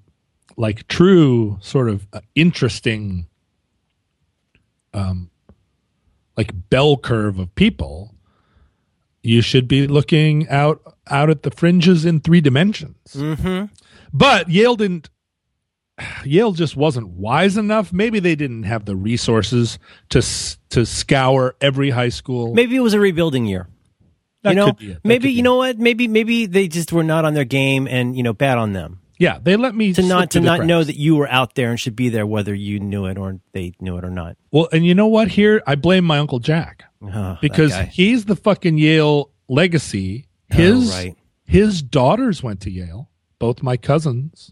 like true sort of uh, interesting um like bell curve of people you should be looking out out at the fringes in three dimensions Mm-hmm. but yale didn't yale just wasn't wise enough maybe they didn't have the resources to to scour every high school Maybe it was a rebuilding year. That you know, could be it. Maybe could you be know what? Maybe maybe they just were not on their game, and you know, bad on them yeah they let me to not to not know that you were out there and should be there, whether you knew it or they knew it or not. well and you know what here i blame my uncle jack Oh, because he's the fucking Yale legacy. His Oh, right. his daughters went to Yale, both my cousins.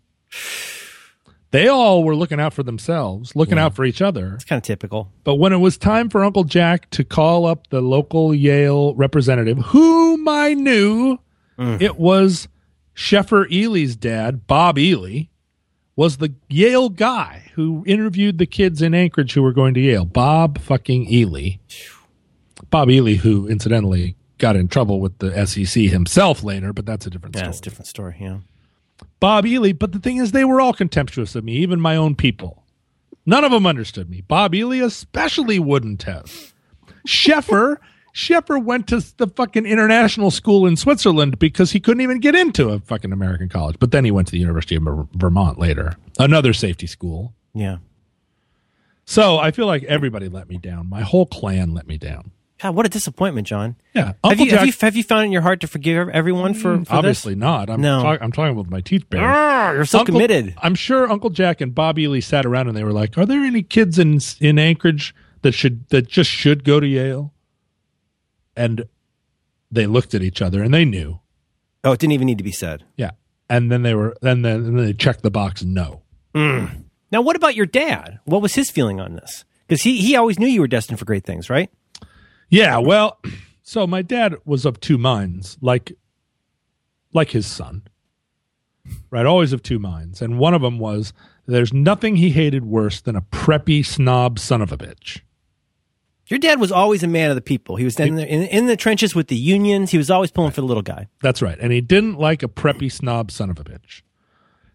They all were looking out for themselves, looking out for each other. it's kind of typical. But when it was time for Uncle Jack to call up the local Yale representative, whom I knew, Mm. it was Sheffer Ely's dad, Bob Ely, was the Yale guy who interviewed the kids in Anchorage who were going to Yale. Bob fucking Ely. Bob Ely, who incidentally got in trouble with the SEC himself later, but that's a different Yeah, story. it's a different story. Yeah. Bob Ely, but the thing is, they were all contemptuous of me, even my own people. None of them understood me. Bob Ely especially wouldn't have. Sheffer, Sheffer went to the fucking international school in Switzerland because he couldn't even get into a fucking American college. But then he went to the University of Vermont later, another safety school. Yeah. So I feel like everybody let me down. My whole clan let me down. God, what a disappointment, John. Yeah, Have you, Jack. have you have you found it in your heart to forgive everyone for, for obviously not. I'm No. talk- I'm talking with my teeth this? bared. Ah, you're so Uncle- committed. I'm sure Uncle Jack and Bob Ely sat around and they were like, "Are there any kids in in Anchorage that should that just should go to Yale?" And they looked at each other and they knew. Oh, it didn't even need to be said. Yeah. And then they were then then and then they checked the box no. Mm. Now, what about your dad? What was his feeling on this? Because he he always knew you were destined for great things, right? Yeah, well, so my dad was of two minds, like like his son. Right, always of two minds. And one of them was there's nothing he hated worse than a preppy snob son of a bitch. Your dad was always a man of the people. He was in the, in, in the trenches with the unions. He was always pulling for the little guy. That's right. And he didn't like a preppy snob son of a bitch.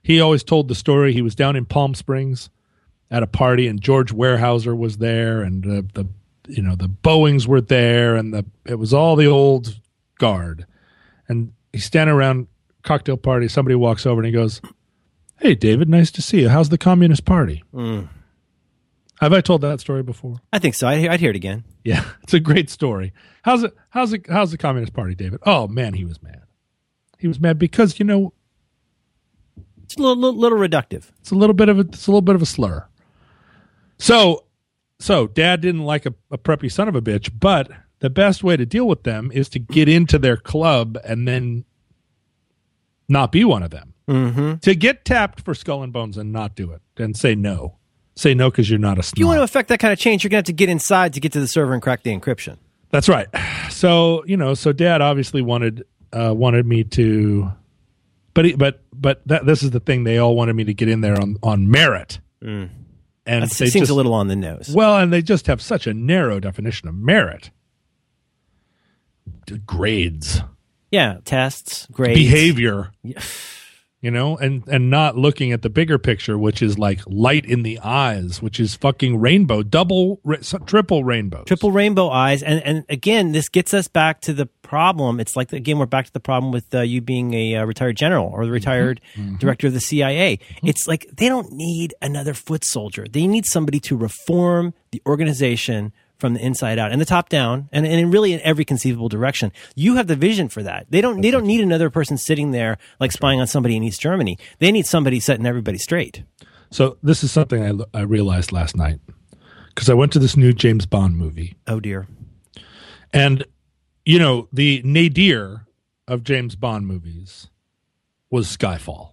He always told the story. He was down in Palm Springs at a party, and George Weyerhaeuser was there, and the, the you know the Boeings were there, and the it was all the old guard. And he's standing around cocktail party. Somebody walks over and he goes, "Hey, David, nice to see you. How's the Communist Party?" Mm. Have I told that story before? I think so. I'd, hear- I'd hear it again. Yeah, it's a great story. How's it? How's it? How's the Communist Party, David? Oh man, he was mad. He was mad because you know It's a little, little, little reductive. it's a little bit of a it's a little bit of a slur. So, so Dad didn't like a, a preppy son of a bitch, but the best way to deal with them is to get into their club and then not be one of them. Mm-hmm. To get tapped for skull and bones and not do it and say no, say no because you're not a If you want to affect that kind of change, you're going to have to get inside to get to the server and crack the encryption. That's right. So you know, so Dad obviously wanted uh, wanted me to, but he, but but that, this is the thing. They all wanted me to get in there on on merit, and That seems just, a little on the nose. well, and they just have such a narrow definition of merit. Grades, Yeah, tests, grades, behavior, you know, and and not looking at the bigger picture, which is like light in the eyes, which is fucking rainbow, double, ra- triple rainbow triple rainbow eyes, and and again, this gets us back to the problem. It's like again, we're back to the problem with uh, you being a uh, retired general or the retired director of the CIA. It's like they don't need another foot soldier. They need somebody to reform the organization from the inside out and the top down and, and in really in every conceivable direction. You have the vision for that. They don't they don't need another person sitting there like spying on somebody in East Germany. They need somebody setting everybody straight. So this is something I, I realized last night because I went to this new James Bond movie, Oh dear. and you know the nadir of James Bond movies was Skyfall.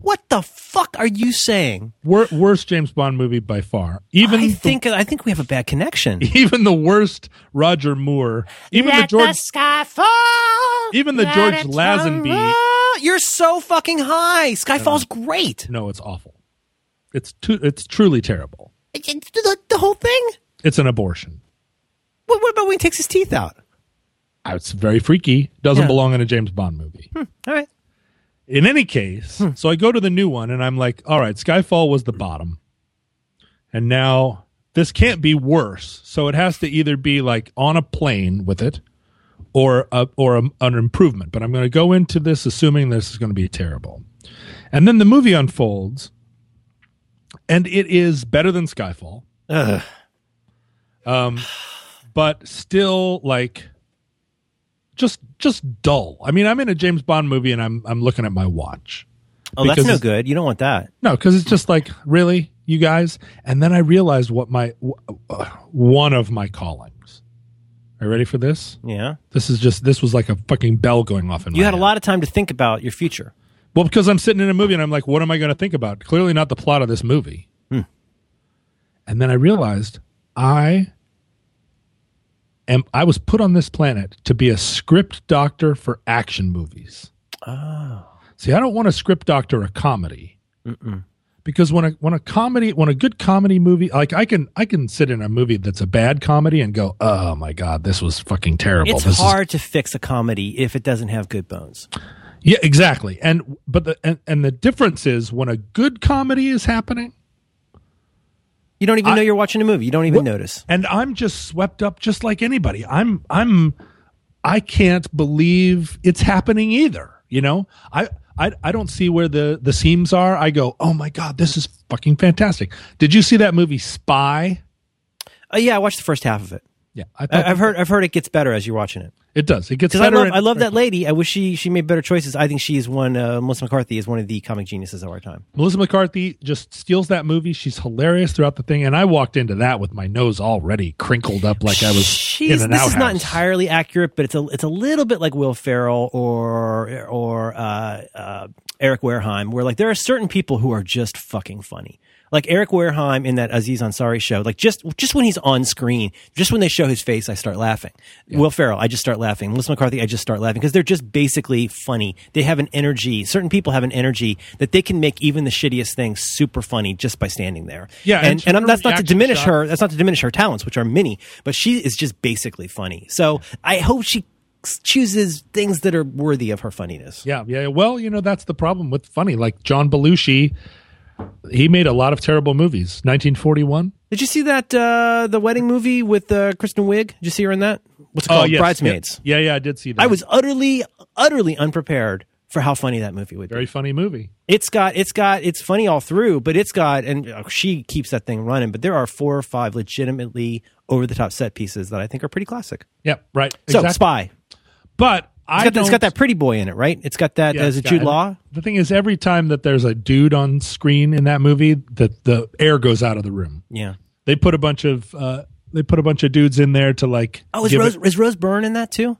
What the fuck are you saying? Wor- worst James Bond movie by far. Even I the- think I think we have a bad connection. even the worst Roger Moore, even the George, sky fall. even the George Lazenby. You're so fucking high. Skyfall's great. No, it's awful. It's too. It's truly terrible. The, the whole thing. It's an abortion. What, what about when he takes his teeth out? Uh, It's very freaky. Doesn't Yeah. belong in a James Bond movie. All right. In any case, so I go to the new one and I'm like, all right, Skyfall was the bottom. And now this can't be worse. So it has to either be like on a plane with it or a, or a, an improvement. But I'm going to go into this assuming this is going to be terrible. And then the movie unfolds and it is better than Skyfall. Ugh. Um but still like just just dull. I mean, I'm in a James Bond movie and I'm I'm looking at my watch. Oh, that's no good. You don't want that. No, because it's just like really, you guys. And then I realized what my uh, one of my callings. Are you ready for this? Yeah. This is just this was like a fucking bell going off in my. You had a lot of time to think about your future. Well, because I'm sitting in a movie and I'm like, what am I going to think about? Clearly not the plot of this movie. Hmm. And then I realized I am I was put on this planet to be a script doctor for action movies. Oh. See, I don't want a script doctor a comedy. Because when a when a comedy when a good comedy movie like I can I can sit in a movie that's a bad comedy and go oh my god this was fucking terrible. It's This is- hard to fix a comedy if it doesn't have good bones. yeah, exactly. And but the and, and the difference is when a good comedy is happening, You don't even I- know you're watching a movie. You don't even notice. and I'm just swept up just like anybody. I'm I'm I can't believe it's happening either. You know, I I I don't see where the the seams are. I go, oh my god, this is fucking fantastic. Did you see that movie Spy? Uh, yeah, I watched the first half of it. Yeah, I I've heard. I've heard it gets better as you're watching it. it does. It gets Because I better. love. and- I love that lady. I wish she she made better choices. I think she is one. Uh, Melissa McCarthy is one of the comic geniuses of our time. Melissa McCarthy just steals that movie. She's hilarious throughout the thing, and I walked into that with my nose already crinkled up like I was She's, in an this outhouse. is not entirely accurate, but it's a it's a little bit like Will Ferrell or or uh, uh, Eric Wareheim, where like there are certain people who are just fucking funny. Like Eric Wareheim in that Aziz Ansari show, like just just when he's on screen, just when they show his face, I start laughing. Will Ferrell, I just start laughing. Melissa McCarthy, I just start laughing because they're just basically funny. They have an energy. Certain people have an energy that they can make even the shittiest things super funny just by standing there. Yeah, and and, and, I'm- that's not to diminish her. That's not to diminish her talents, which are many, but she is just basically funny. So I hope she chooses things that are worthy of her funniness. Yeah, yeah. Well, you know that's the problem with funny. Like John Belushi, he made a lot of terrible movies. 1941. Did you see that uh, the wedding movie with uh, Kristen Wiig? Did you see her in that? What's it Oh, called? yes. Bridesmaids. Yeah, yeah, I did see that. I was utterly, utterly unprepared for how funny that movie would be. very funny movie. It's got, it's got, it's funny all through, but it's got, and uh, she keeps that thing running. But there are four or five legitimately over the top set pieces that I think are pretty classic. Yeah, right. So exactly. Spy. But I It's got, don't. it's got that pretty boy in it, right? It's got that yeah, as a it's Jude and Law. The thing is, every time that there's a dude on screen in that movie, the the air goes out of the room. Yeah. They put a bunch of uh, they put a bunch of dudes in there to like. Oh, is Rose it- is Rose Byrne in that too?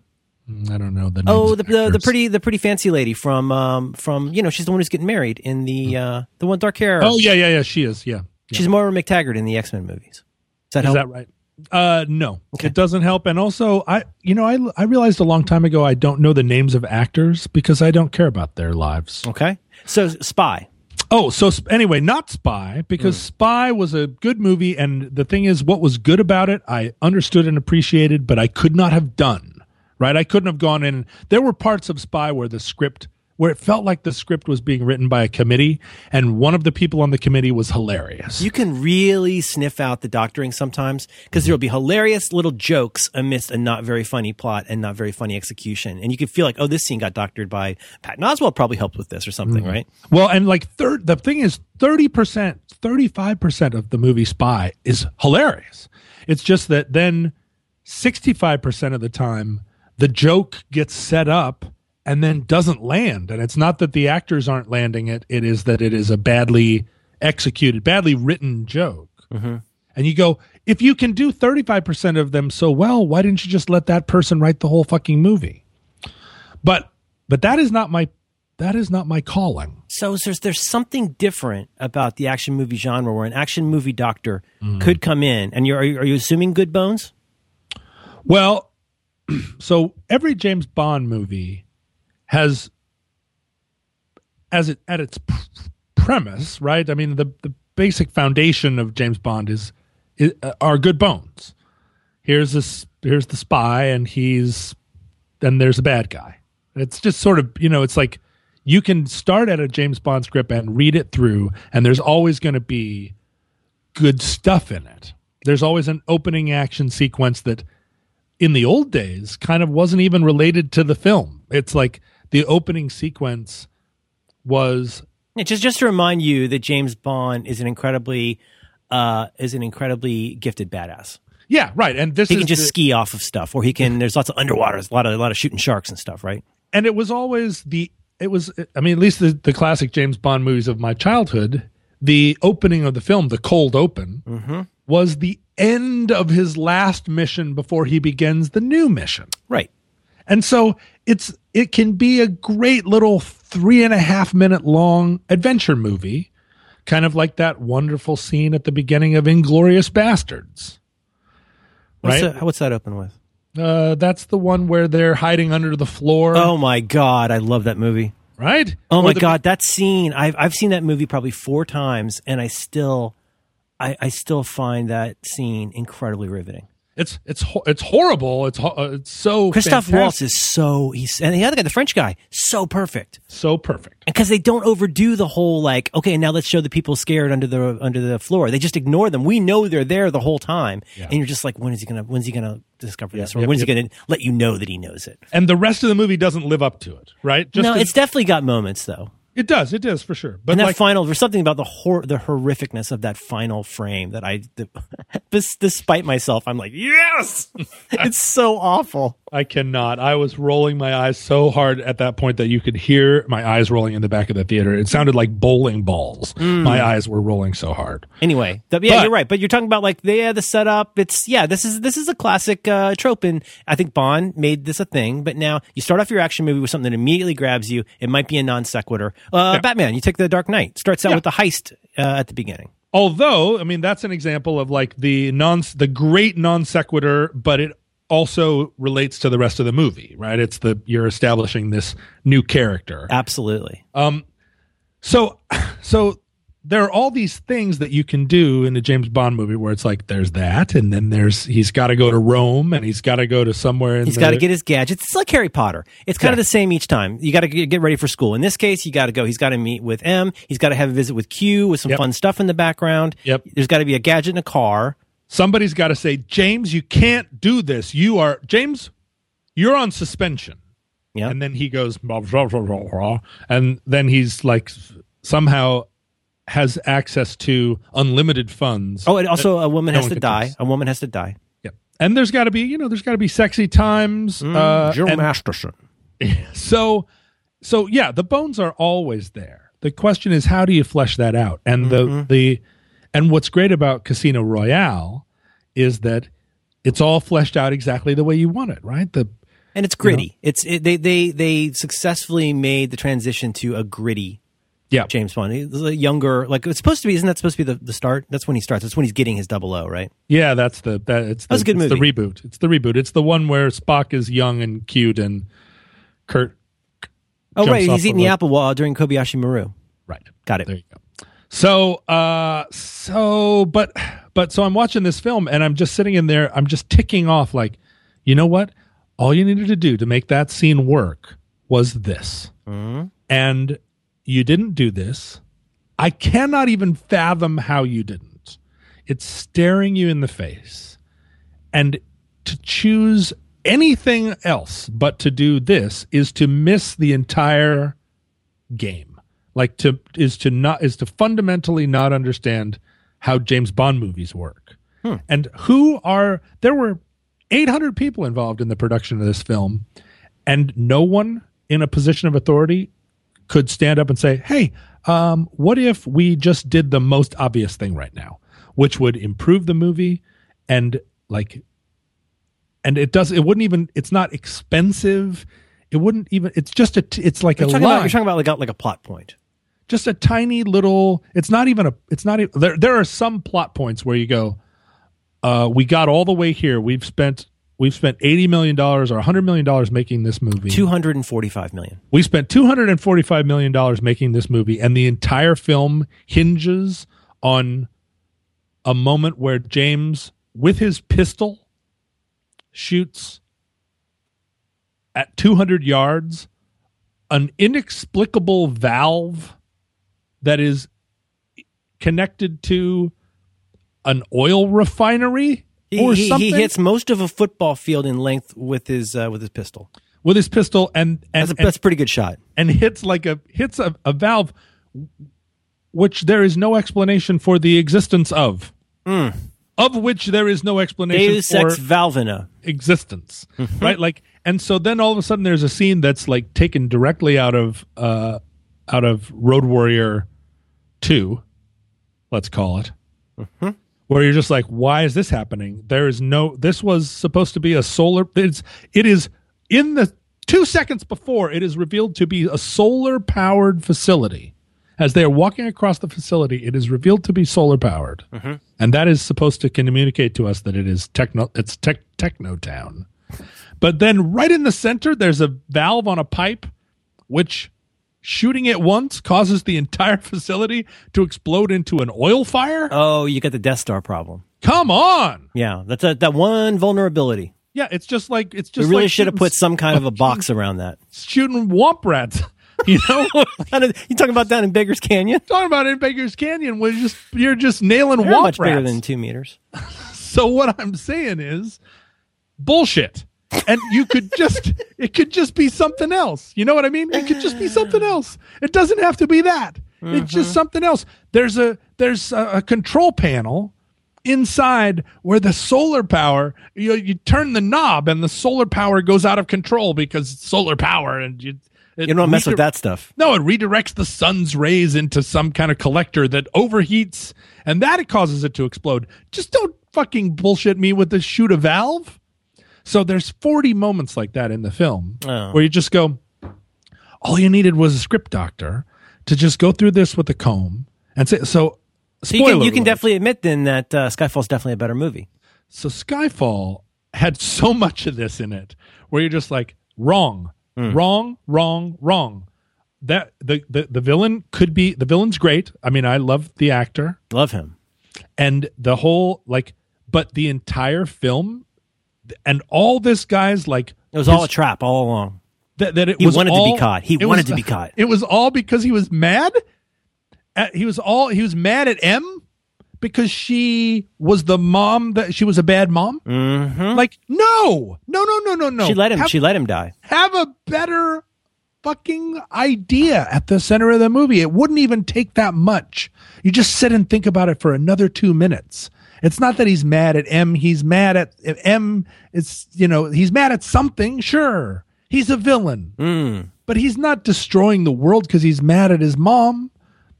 I don't know the. Oh, the, the the pretty the pretty fancy lady from um from you know she's the one who's getting married in the uh the one dark hair. Oh yeah, yeah, yeah. She is. Yeah. she's Moira MacTaggert in the X Men movies. Does that Is help? that right? Uh, no, Okay. it doesn't help. And also, I, you know, I, I realized a long time ago I don't know the names of actors because I don't care about their lives. okay, so Spy. Oh, so sp- anyway, not Spy because Spy was a good movie, and the thing is, what was good about it, I understood and appreciated, but I could not have done. Right, I couldn't have gone in. There were parts of Spy where the script, where it felt like the script was being written by a committee, and one of the people on the committee was hilarious. You can really sniff out the doctoring sometimes because there will be hilarious little jokes amidst a not very funny plot and not very funny execution, and you can feel like, oh, this scene got doctored by Patton Oswalt. Probably helped with this or something, mm-hmm. right? Well, and like third, the thing is, thirty percent, thirty-five percent of the movie Spy is hilarious. It's just that then sixty-five percent of the time, the joke gets set up and then doesn't land. And it's not that the actors aren't landing it; it is that it is a badly executed, badly written joke. Mm-hmm. And you go, if you can do thirty-five percent of them so well, why didn't you just let that person write the whole fucking movie? But but that is not my that is not my calling. So there's there's something different about the action movie genre where an action movie doctor mm. could come in, and you're are you, are you assuming good bones? Well, so every James Bond movie has, as it at its pr- premise, right? I mean, the the basic foundation of James Bond is, is uh, are good bones. Here's this. Here's the spy, and he's then there's a bad guy. It's just sort of you know, it's like you can start at a James Bond script and read it through, and there's always going to be good stuff in it. There's always an opening action sequence that in the old days kind of wasn't even related to the film. It's like the opening sequence was Yeah, just just to remind you that James Bond is an incredibly uh, is an incredibly gifted badass. yeah, right. And this He can just the- ski off of stuff, or he can. There's lots of underwater, there's a lot of a lot of shooting sharks and stuff, right? and it was always the it was i mean at least the, the classic james bond movies of my childhood the opening of the film the cold open was the end of his last mission before he begins the new mission Right. and so it's it can be a great little three and a half minute long adventure movie kind of like that wonderful scene at the beginning of inglourious basterds What's, Right. that, what's that open with? uh, that's the one where they're hiding under the floor Oh my god, I love that movie. right Oh Or my the- god, that scene! I've I've seen that movie probably four times, and I still, I, I still find that scene incredibly riveting. It's it's it's horrible. It's uh, it's so Christoph fantastic. Waltz is so he's and the other guy, the French guy, so perfect. so perfect. because they don't overdo the whole like okay now let's show the people scared under the under the floor they just ignore them we know they're there the whole time and you're just like when is he gonna when's he gonna discover this or yep, when's yep. he gonna let you know that he knows it And the rest of the movie doesn't live up to it, right? Just no it's definitely got moments though it does, it does for sure. But and that like, final there's something about the hor- the horrificness of that final frame that i this, despite myself i'm like yes it's so awful I cannot. I was rolling my eyes so hard at that point that you could hear my eyes rolling in the back of the theater. It sounded like bowling balls. Mm. My eyes were rolling so hard. Anyway, yeah, But- you're right. But you're talking about like the yeah, the setup. It's yeah, this is this is a classic uh, trope, and I think Bond made this a thing. But now you start off your action movie with something that immediately grabs you. It might be a non sequitur. Uh, Batman, you take the Dark Knight. Starts out Yeah. with the heist uh, at the beginning. Although, I mean, that's an example of like the non the great non sequitur, but it also relates to the rest of the movie, right? It's the you're establishing this new character. Absolutely. Um so, so there are all these things that you can do in a James Bond movie where it's like there's that, and then there's he's got to go to Rome, and he's got to go to somewhere. In He's got to get his gadgets. It's like Harry Potter. It's kind of the same each time. You got to get ready for school. In this case, you got to go. He's got to meet with M. He's got to have a visit with Q with some Yep. fun stuff in the background. Yep. There's got to be a gadget in a car. Somebody's got to say, James, you can't do this. You are James. You're on suspension. Yeah. And then he goes, "Blah, blah, blah, blah, blah," and then he's like somehow has access to unlimited funds. Oh, and also a woman no has to die. touch. A woman has to die. Yep. And there's got to be, you know, there's got to be sexy times. uh, Jill and- Masterson. so so yeah the bones are always there the question is how do you flesh that out and the the and what's great about casino royale is that it's all fleshed out exactly the way you want it right the and it's gritty. It's it, they they they successfully made the transition to a gritty yeah James Bond. He's a younger, like it's supposed to be. Isn't that supposed to be the, the start? That's when he starts. That's when he's getting his double O, right? yeah that's the that it's the, was a good it's the reboot it's the reboot it's the one where spock is young and cute and kurt Oh, right. He's eating of the apple while during Kobayashi Maru. Right. Got it. There you go. So, uh, so, but, but, so I'm watching this film and I'm just sitting in there. I'm just ticking off like, you know what? All you needed to do to make that scene work was this. And you didn't do this. I cannot even fathom how you didn't. It's staring you in the face. And to choose anything else but to do this is to miss the entire game like to is to not is to fundamentally not understand how James Bond movies work. And who are there were 800 people involved in the production of this film and no one in a position of authority could stand up and say, "Hey, um, what if we just did the most obvious thing right now, which would improve the movie and like and it does it wouldn't even it's not expensive it wouldn't even it's just a t- it's like You're a talking, line about, you're talking about like a, like a plot point. Just a tiny little it's not even a it's not even there there are some plot points where you go uh we got all the way here we've spent we've spent 80 million dollars or 100 million dollars making this movie Two hundred and forty-five million. we spent 245 million dollars making this movie and the entire film hinges on a moment where James with his pistol shoots at 200 yards an inexplicable valve that is connected to an oil refinery or he, something he hits most of a football field in length with his uh, with his pistol. with his pistol and and, That's a, and, that's a pretty good shot. and hits like a hits a, a valve which there is no explanation for the existence of of which there is no explanation. Deus for Ex Valvina. existence Mm-hmm. right like and so then all of a sudden there's a scene that's like taken directly out of uh out of road warrior 2 let's call it Mm-hmm. where you're just like why is this happening? There is no this was supposed to be a solar it's it is in the two seconds before it is revealed to be a solar powered facility. As they are walking across the facility it is revealed to be solar powered and that is supposed to communicate to us that it is techno it's tech techno town. But then right in the center there's a valve on a pipe which shooting it once causes the entire facility to explode into an oil fire Oh, you got the Death Star problem. come on Yeah, that's a, that one vulnerability. yeah it's just like it's just. We really like should have put some kind of a box around that. shooting womp rats you know you talking about that in Beggars Canyon? talking about in Baker's Canyon was just you're just nailing They're womp much bigger than two meters. So what I'm saying is bullshit. And you could just it could just be something else. You know what I mean? It could just be something else. It doesn't have to be that. It's just mm-hmm. something else. There's a there's a, a control panel inside where the solar power you you turn the knob and the solar power goes out of control because it's solar power and you it You don't mess with that stuff. no, it redirects the sun's rays into some kind of collector that overheats and that it causes it to explode. Just don't fucking bullshit me with the shoot a valve. So there's 40 moments like that in the film Oh. where you just go, all you needed was a script doctor to just go through this with a comb and say, so. So you can, you can definitely admit then that uh, Skyfall's definitely a better movie. So Skyfall had so much of this in it where you're just like wrong, wrong, wrong, wrong. That the, the the villain could be the villain's great. I mean, I love the actor Love him. and the whole like, but the entire film and all this guy's like It was all a trap all along. that, that it He was wanted to be caught. He wanted was- to be caught. It was all because he was mad. At, he was all he was mad at M because she was the mom that she was a bad mom. Mm-hmm. Like no, no, no, no, no, no. She let him. Have, she let him die. have a better fucking idea at the center of the movie. It wouldn't even take that much. You just sit and think about it for another two minutes. It's not that he's mad at M. He's mad at at M. It's you know he's mad at something. Sure, he's a villain, Hmm. but he's not destroying the world because he's mad at his mom.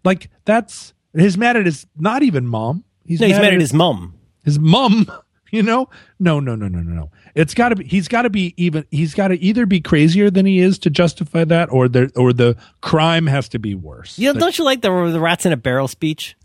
Like that's he's mad at his not even mom. He's No, he's mad at his his mum. his mom you know no no no no no no it's got to be he's got to be even he's got to either be crazier than he is to justify that or the or the crime has to be worse You know, don't you like the the rats in a barrel speech?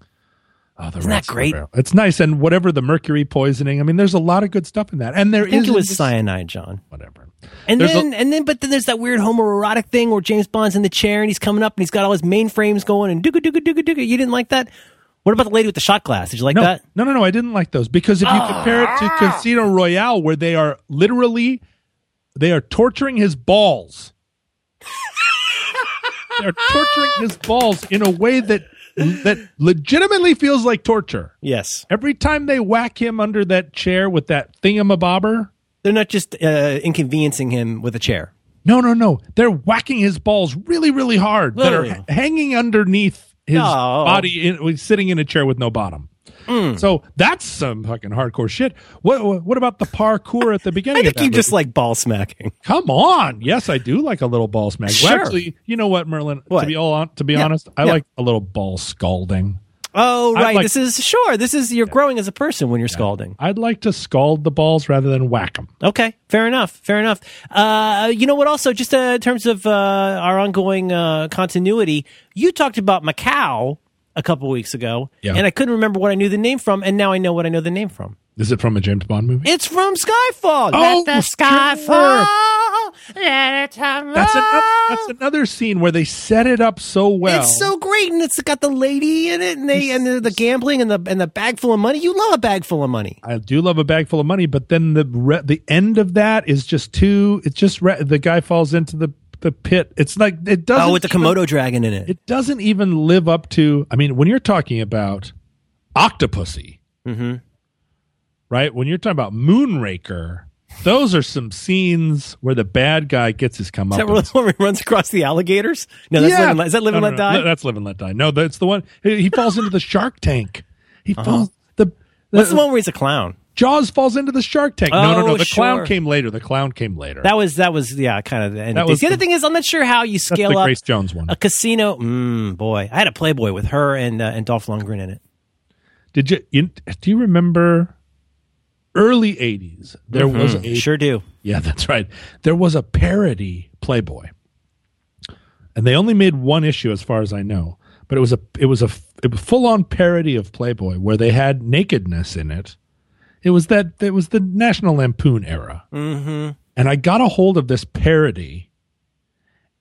Oh, isn't that rats in the great? it's nice and whatever the mercury poisoning i mean there's a lot of good stuff in that and there I think is it was cyanide, John. whatever And There's a- then, and then, but then there's that weird homoerotic thing where James Bond's in the chair and he's coming up and he's got all his mainframes going and dooga dooga dooga dooga. You didn't like that? What about the lady with the shot glass? Did you like no, that? no no no i didn't like those because if you ah. compare it to casino royale where they are literally they are torturing his balls they're torturing his balls in a way that that legitimately feels like torture Yes. Every time they whack him under that chair with that thingamabobber, They're not just uh, inconveniencing him with a chair. no, no, no, they're whacking his balls really, really hard that are h- hanging underneath his No. Hmm. body, in, sitting in a chair with no bottom. So that's some fucking hardcore shit. What what about the parkour at the beginning? I think you just like ball smacking. come on. Yes, I do like a little ball smack. Well, Sure. actually, you know what, Merlin? What? To be all on, to be Yeah. honest, I Yeah. like a little ball scalding. Oh, right. like- this is sure. This is you're growing as a person when you're scalding. I'd like to scald the balls rather than whack them. Okay, fair enough. Fair enough. Uh, you know what? Also, just uh, in terms of uh, our ongoing uh, continuity, you talked about Macau a couple weeks ago, Yeah. and I couldn't remember what I knew the name from, and now I know what I know the name from. Is it from a James Bond movie? It's from Skyfall. Oh, Let the sky fall. Let it come That's another, that's another scene where they set it up so well. It's so great, and it's got the lady in it, and they and the, the gambling and the and the bag full of money. You love a bag full of money. I do love a bag full of money, but then the re- the end of that is just too. It's just re- the guy falls into the the pit. It's like it doesn't. Oh, with the even- Komodo dragon in it. It doesn't even live up to. I mean, when you're talking about Octopussy, mm-hmm. right? When you're talking about Moonraker, those are some scenes where the bad guy gets his come up. Is that where comeuppance. the one where he runs across the alligators? No, that's live and let, is that live and No, let no, no. die? That's live and let die. No, that's the one. He, he falls into the shark tank. He falls. The, Uh-huh. What's the one where he's a clown? Jaws falls into the shark tank. no, no, no. Oh, The sure. clown came later. The clown came later. That was that was yeah, kind of the end. That of was things. the other the- thing is, I'm not sure how you That's scale the up Grace Jones one. a casino. Mm, boy, I had a Playboy with her and uh, and Dolph Lundgren in it. Did you, you? Do you remember early '80s? There was a sure do. Yeah, that's right. There was a parody Playboy, and they only made one issue, as far as I know. But it was a it was a it was full on parody of Playboy where they had nakedness in it. It was that it was the National Lampoon era, mm-hmm. and I got a hold of this parody,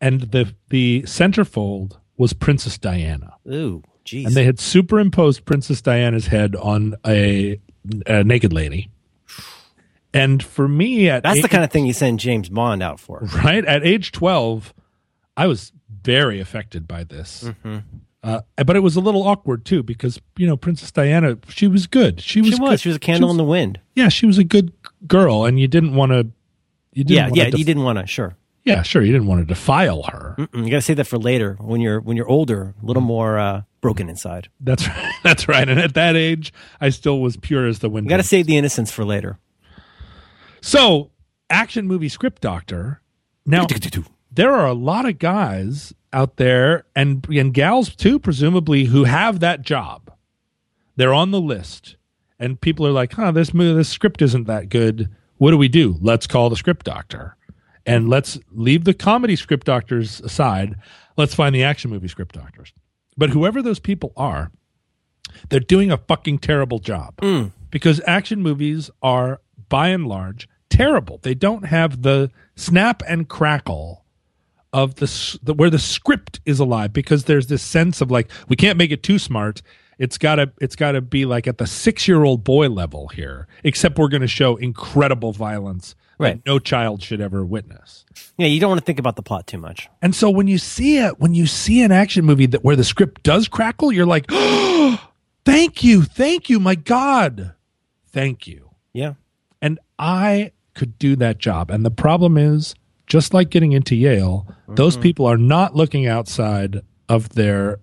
and the the centerfold was Princess Diana, Ooh, jeez. and they had superimposed Princess Diana's head on a, a naked lady. And for me, at That's the kind of thing you send James Bond out for. right at age 12 i was very affected by this Mm-hmm. Uh, but it was a little awkward too because you know princess diana she was good she was She was. good. She was a candle She in the wind. yeah she was a good girl and you didn't want to you didn't Yeah, yeah. def- you didn't want to. Sure. yeah sure you didn't want to defile her Mm, You got to say that for later when you're when you're older, a little more uh, broken inside. that's right that's right and at that age i still was pure as the wind You got to save the innocence for later. so action movie script doctor now there are a lot of guys out there and and gals too presumably who have that job. They're on the list. And people are like huh this movie this script isn't that good. What do we do? Let's call the script doctor. And let's leave the comedy script doctors aside. Let's find the action movie script doctors. But whoever those people are they're doing a fucking terrible job. Mm. Because action movies are by and large terrible. They don't have the snap and crackle of the, the where the script is alive because there's this sense of like we can't make it too smart it's got to it's got to be like at the 6-year-old boy level here except we're going to show incredible violence Right. that no child should ever witness Yeah, you don't want to think about the plot too much. and so when you see it, when you see an action movie that where the script does crackle, you're like, oh, "Thank you, thank you, my God, thank you." Yeah. And I could do that job. And the problem is, just like getting into Yale, those people are not looking outside of their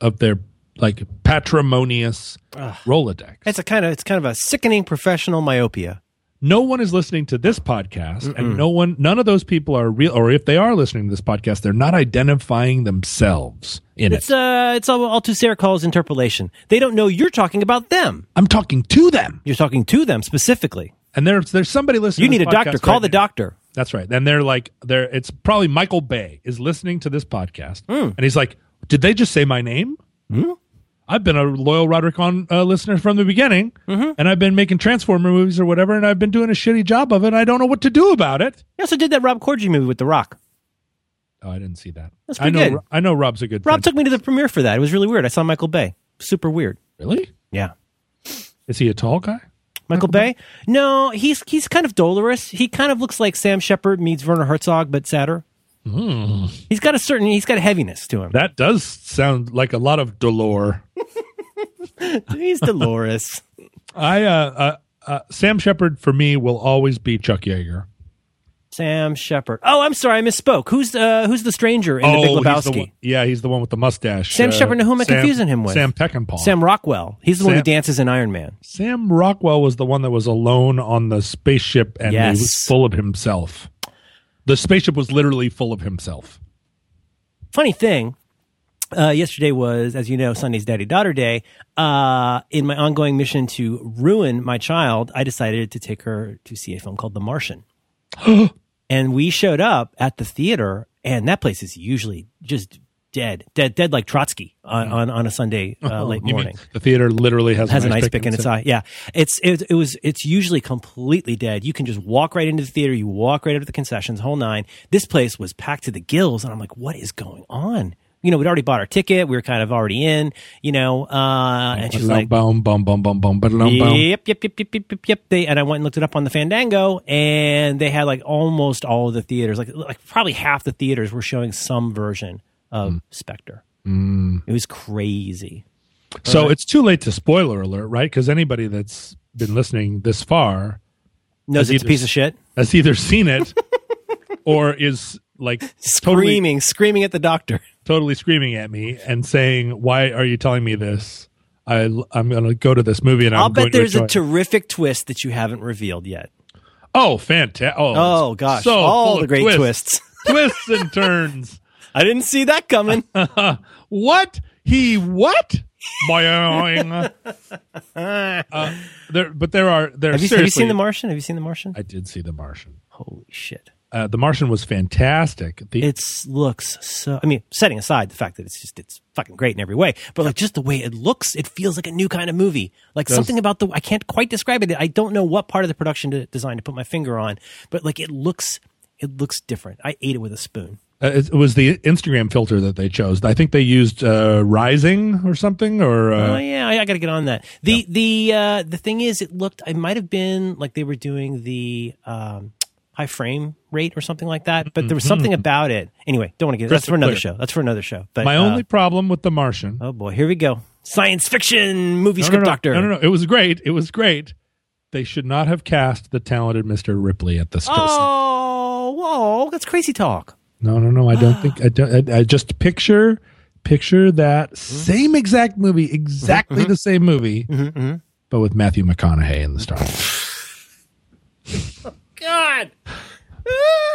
of their like patrimonious Rolodex. It's a kind of it's kind of a sickening professional myopia. no one is listening to this podcast and no one none of those people are real or if they are listening to this podcast they're not identifying themselves in It's it uh it's all, all too Sarah calls interpolation. They don't know you're talking about them. i'm talking to them You're talking to them specifically. and there's there's somebody listening You need a doctor. Call right the now. doctor. That's right and they're like they're it's probably michael bay is listening to this podcast Hmm. and he's like did they just say my name I've been a loyal Roderick on uh, listener from the beginning, Mm-hmm. and I've been making Transformer movies or whatever, and I've been doing a shitty job of it. And I don't know what to do about it. He also did that Rob Corddry movie with The Rock. Oh, I didn't see that. That's I pretty know. good. I know Rob's a good. Rob friend. took me to the premiere for that. It was really weird. I saw Michael Bay. Super weird. really? Yeah. Is he a tall guy? Michael Bay? No, he's he's kind of dolorous. He kind of looks like Sam Shepard meets Werner Herzog, but sadder. He's got a certain he's got a heaviness to him. That does sound like a lot of dolor. he's Dolores. I uh, uh, uh, Sam Shepard for me will always be Chuck Yeager. Sam Shepard. Oh, I'm sorry, I misspoke. Who's uh who's the stranger in the Big he's the Lebowski? one, yeah, he's the one with the mustache. Sam Uh, Shepard, who am I Sam- confusing him with? Sam Peckinpah. Sam Rockwell. He's the one who dances in Iron Man. Sam Rockwell was the one that was alone on the spaceship and Yes. he was full of himself. The spaceship was literally full of himself. Funny thing, uh, yesterday was, as you know, Sunday's Daddy Daughter Day. Uh, in my ongoing mission to ruin my child, I decided to take her to see a film called The Martian. and we showed up at the theater, and that place is usually just dead, dead, dead like Trotsky on, on, on a Sunday uh, late You morning. the theater literally has, has an ice pick in its eye. Yeah, it's it, it was it's usually completely dead. You can just walk right into the theater. You walk right up to the concessions, whole nine. This place was packed to the gills, and I'm like, what is going on? You know, we'd already bought our ticket. We were kind of already in, you know, uh, and she's like, boom, boom, boom, boom, boom, boom. Yep, yep, yep, yep, yep, yep, yep. They and I went and looked it up on the Fandango, and they had like almost all of the theaters, like like probably half the theaters were showing some version of Spectre. Mm. It was crazy. So it's too late to spoiler alert, right? Because anybody that's been listening this far Knows it's a piece of shit. has either seen it or is like totally Screaming, screaming at the doctor. totally screaming at me and saying, "Why are you telling me this? I I'm going to go to this movie and I'll I'm going bet there's a terrific twist that you haven't revealed yet. oh, fantastic! Oh, Oh gosh, so all the great twists, twists. twists and turns. I didn't see that coming. what he what? Boing. uh, there, but there are there. have, you, have you seen The Martian? Have you seen The Martian? I did see The Martian. Holy shit! Uh, the Martian was fantastic. The, It looks so. I mean, setting aside the fact that it's just it's fucking great in every way, but like just the way it looks, it feels like a new kind of movie. Like something about the I can't quite describe it. I don't know what part of the production to, design to put my finger on, but like it looks it looks different. I ate it with a spoon. Uh, it was the Instagram filter that they chose. I think they used uh, Rising or something, or Oh uh, yeah, I, I got to get on that. The the uh, the thing is, it looked. It might have been like they were doing the um, high frame rate or something like that. But there was mm-hmm. something about it. Anyway, don't want to get. That's for another clear. show. That's for another show. But my uh, only problem with The Martian. oh boy, here we go. Science fiction movie no, script no, no, doctor. No, no, no. It was great. It was great. They should not have cast the talented Mr. Ripley at the. Oh, whoa, that's crazy talk. No, no, no. I don't think. I, don't, I, I just picture, picture that mm-hmm. same exact movie, exactly mm-hmm. the same movie, but with Matthew McConaughey in the star. God,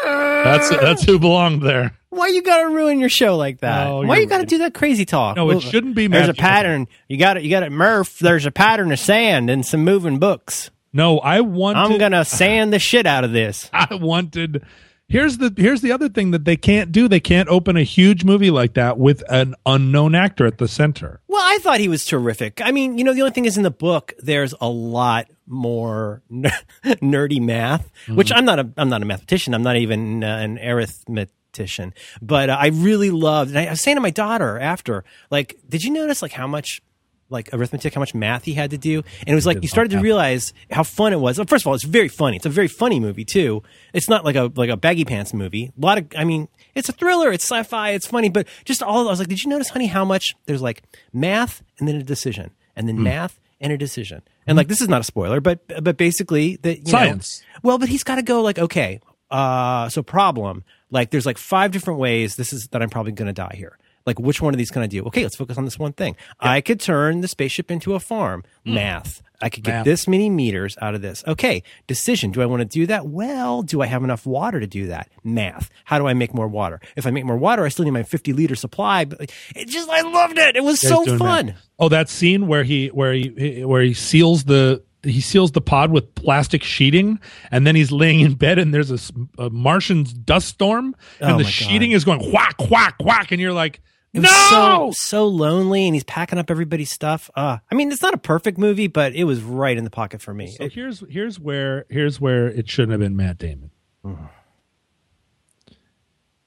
That's that's who belonged there. why you got to ruin your show like that? Oh, why you're got to right. do that crazy talk? No, it shouldn't be There's a pattern. You got it. You got it, Murph. There's a pattern of sand and some moving books. No, I want. I'm gonna sand the shit out of this. I wanted. Here's the here's the other thing that they can't do. They can't open a huge movie like that with an unknown actor at the center. Well, I thought he was terrific. I mean, you know, the only thing is in the book, there's a lot more ner- nerdy math, which I'm not a I'm not a mathematician. I'm not even uh, an arithmetician, but uh, I really loved. And I, I was saying to my daughter after, like, did you notice like how much like arithmetic, how much math he had to do? And it was like you started to realize how fun it was. Well, First of all, it's very funny. It's a very funny movie too. It's not like a like a baggy pants movie. A lot of, I mean, it's a thriller. It's sci-fi. It's funny, but just all I was like, did you notice, honey, how much there's like math and then a decision, and then math and a decision, and like this is not a spoiler, but but basically that Science. Know, well, but he's got to go like okay, uh, so problem like there's like five different ways this is that I'm probably going to die here. Like which one of these can I do? Okay, let's focus on this one thing. I could turn the spaceship into a farm. Hmm. Math. I could get. Math. this many meters out of this. Okay, decision. Do I want to do that? Well, do I have enough water to do that? Math. How do I make more water? If I make more water, I still need my 50 liter supply. But it just, I loved it. It was so fun. that. Oh, that scene where he where he where he seals the he seals the pod with plastic sheeting, and then he's laying in bed, and there's a Martian dust storm, and Oh the my God. sheeting is going whack whack whack, and you're like, It no. was so so lonely, and he's packing up everybody's stuff. Uh, I mean, it's not a perfect movie, but it was right in the pocket for me. So It- here's here's where here's where it shouldn't have been Matt Damon.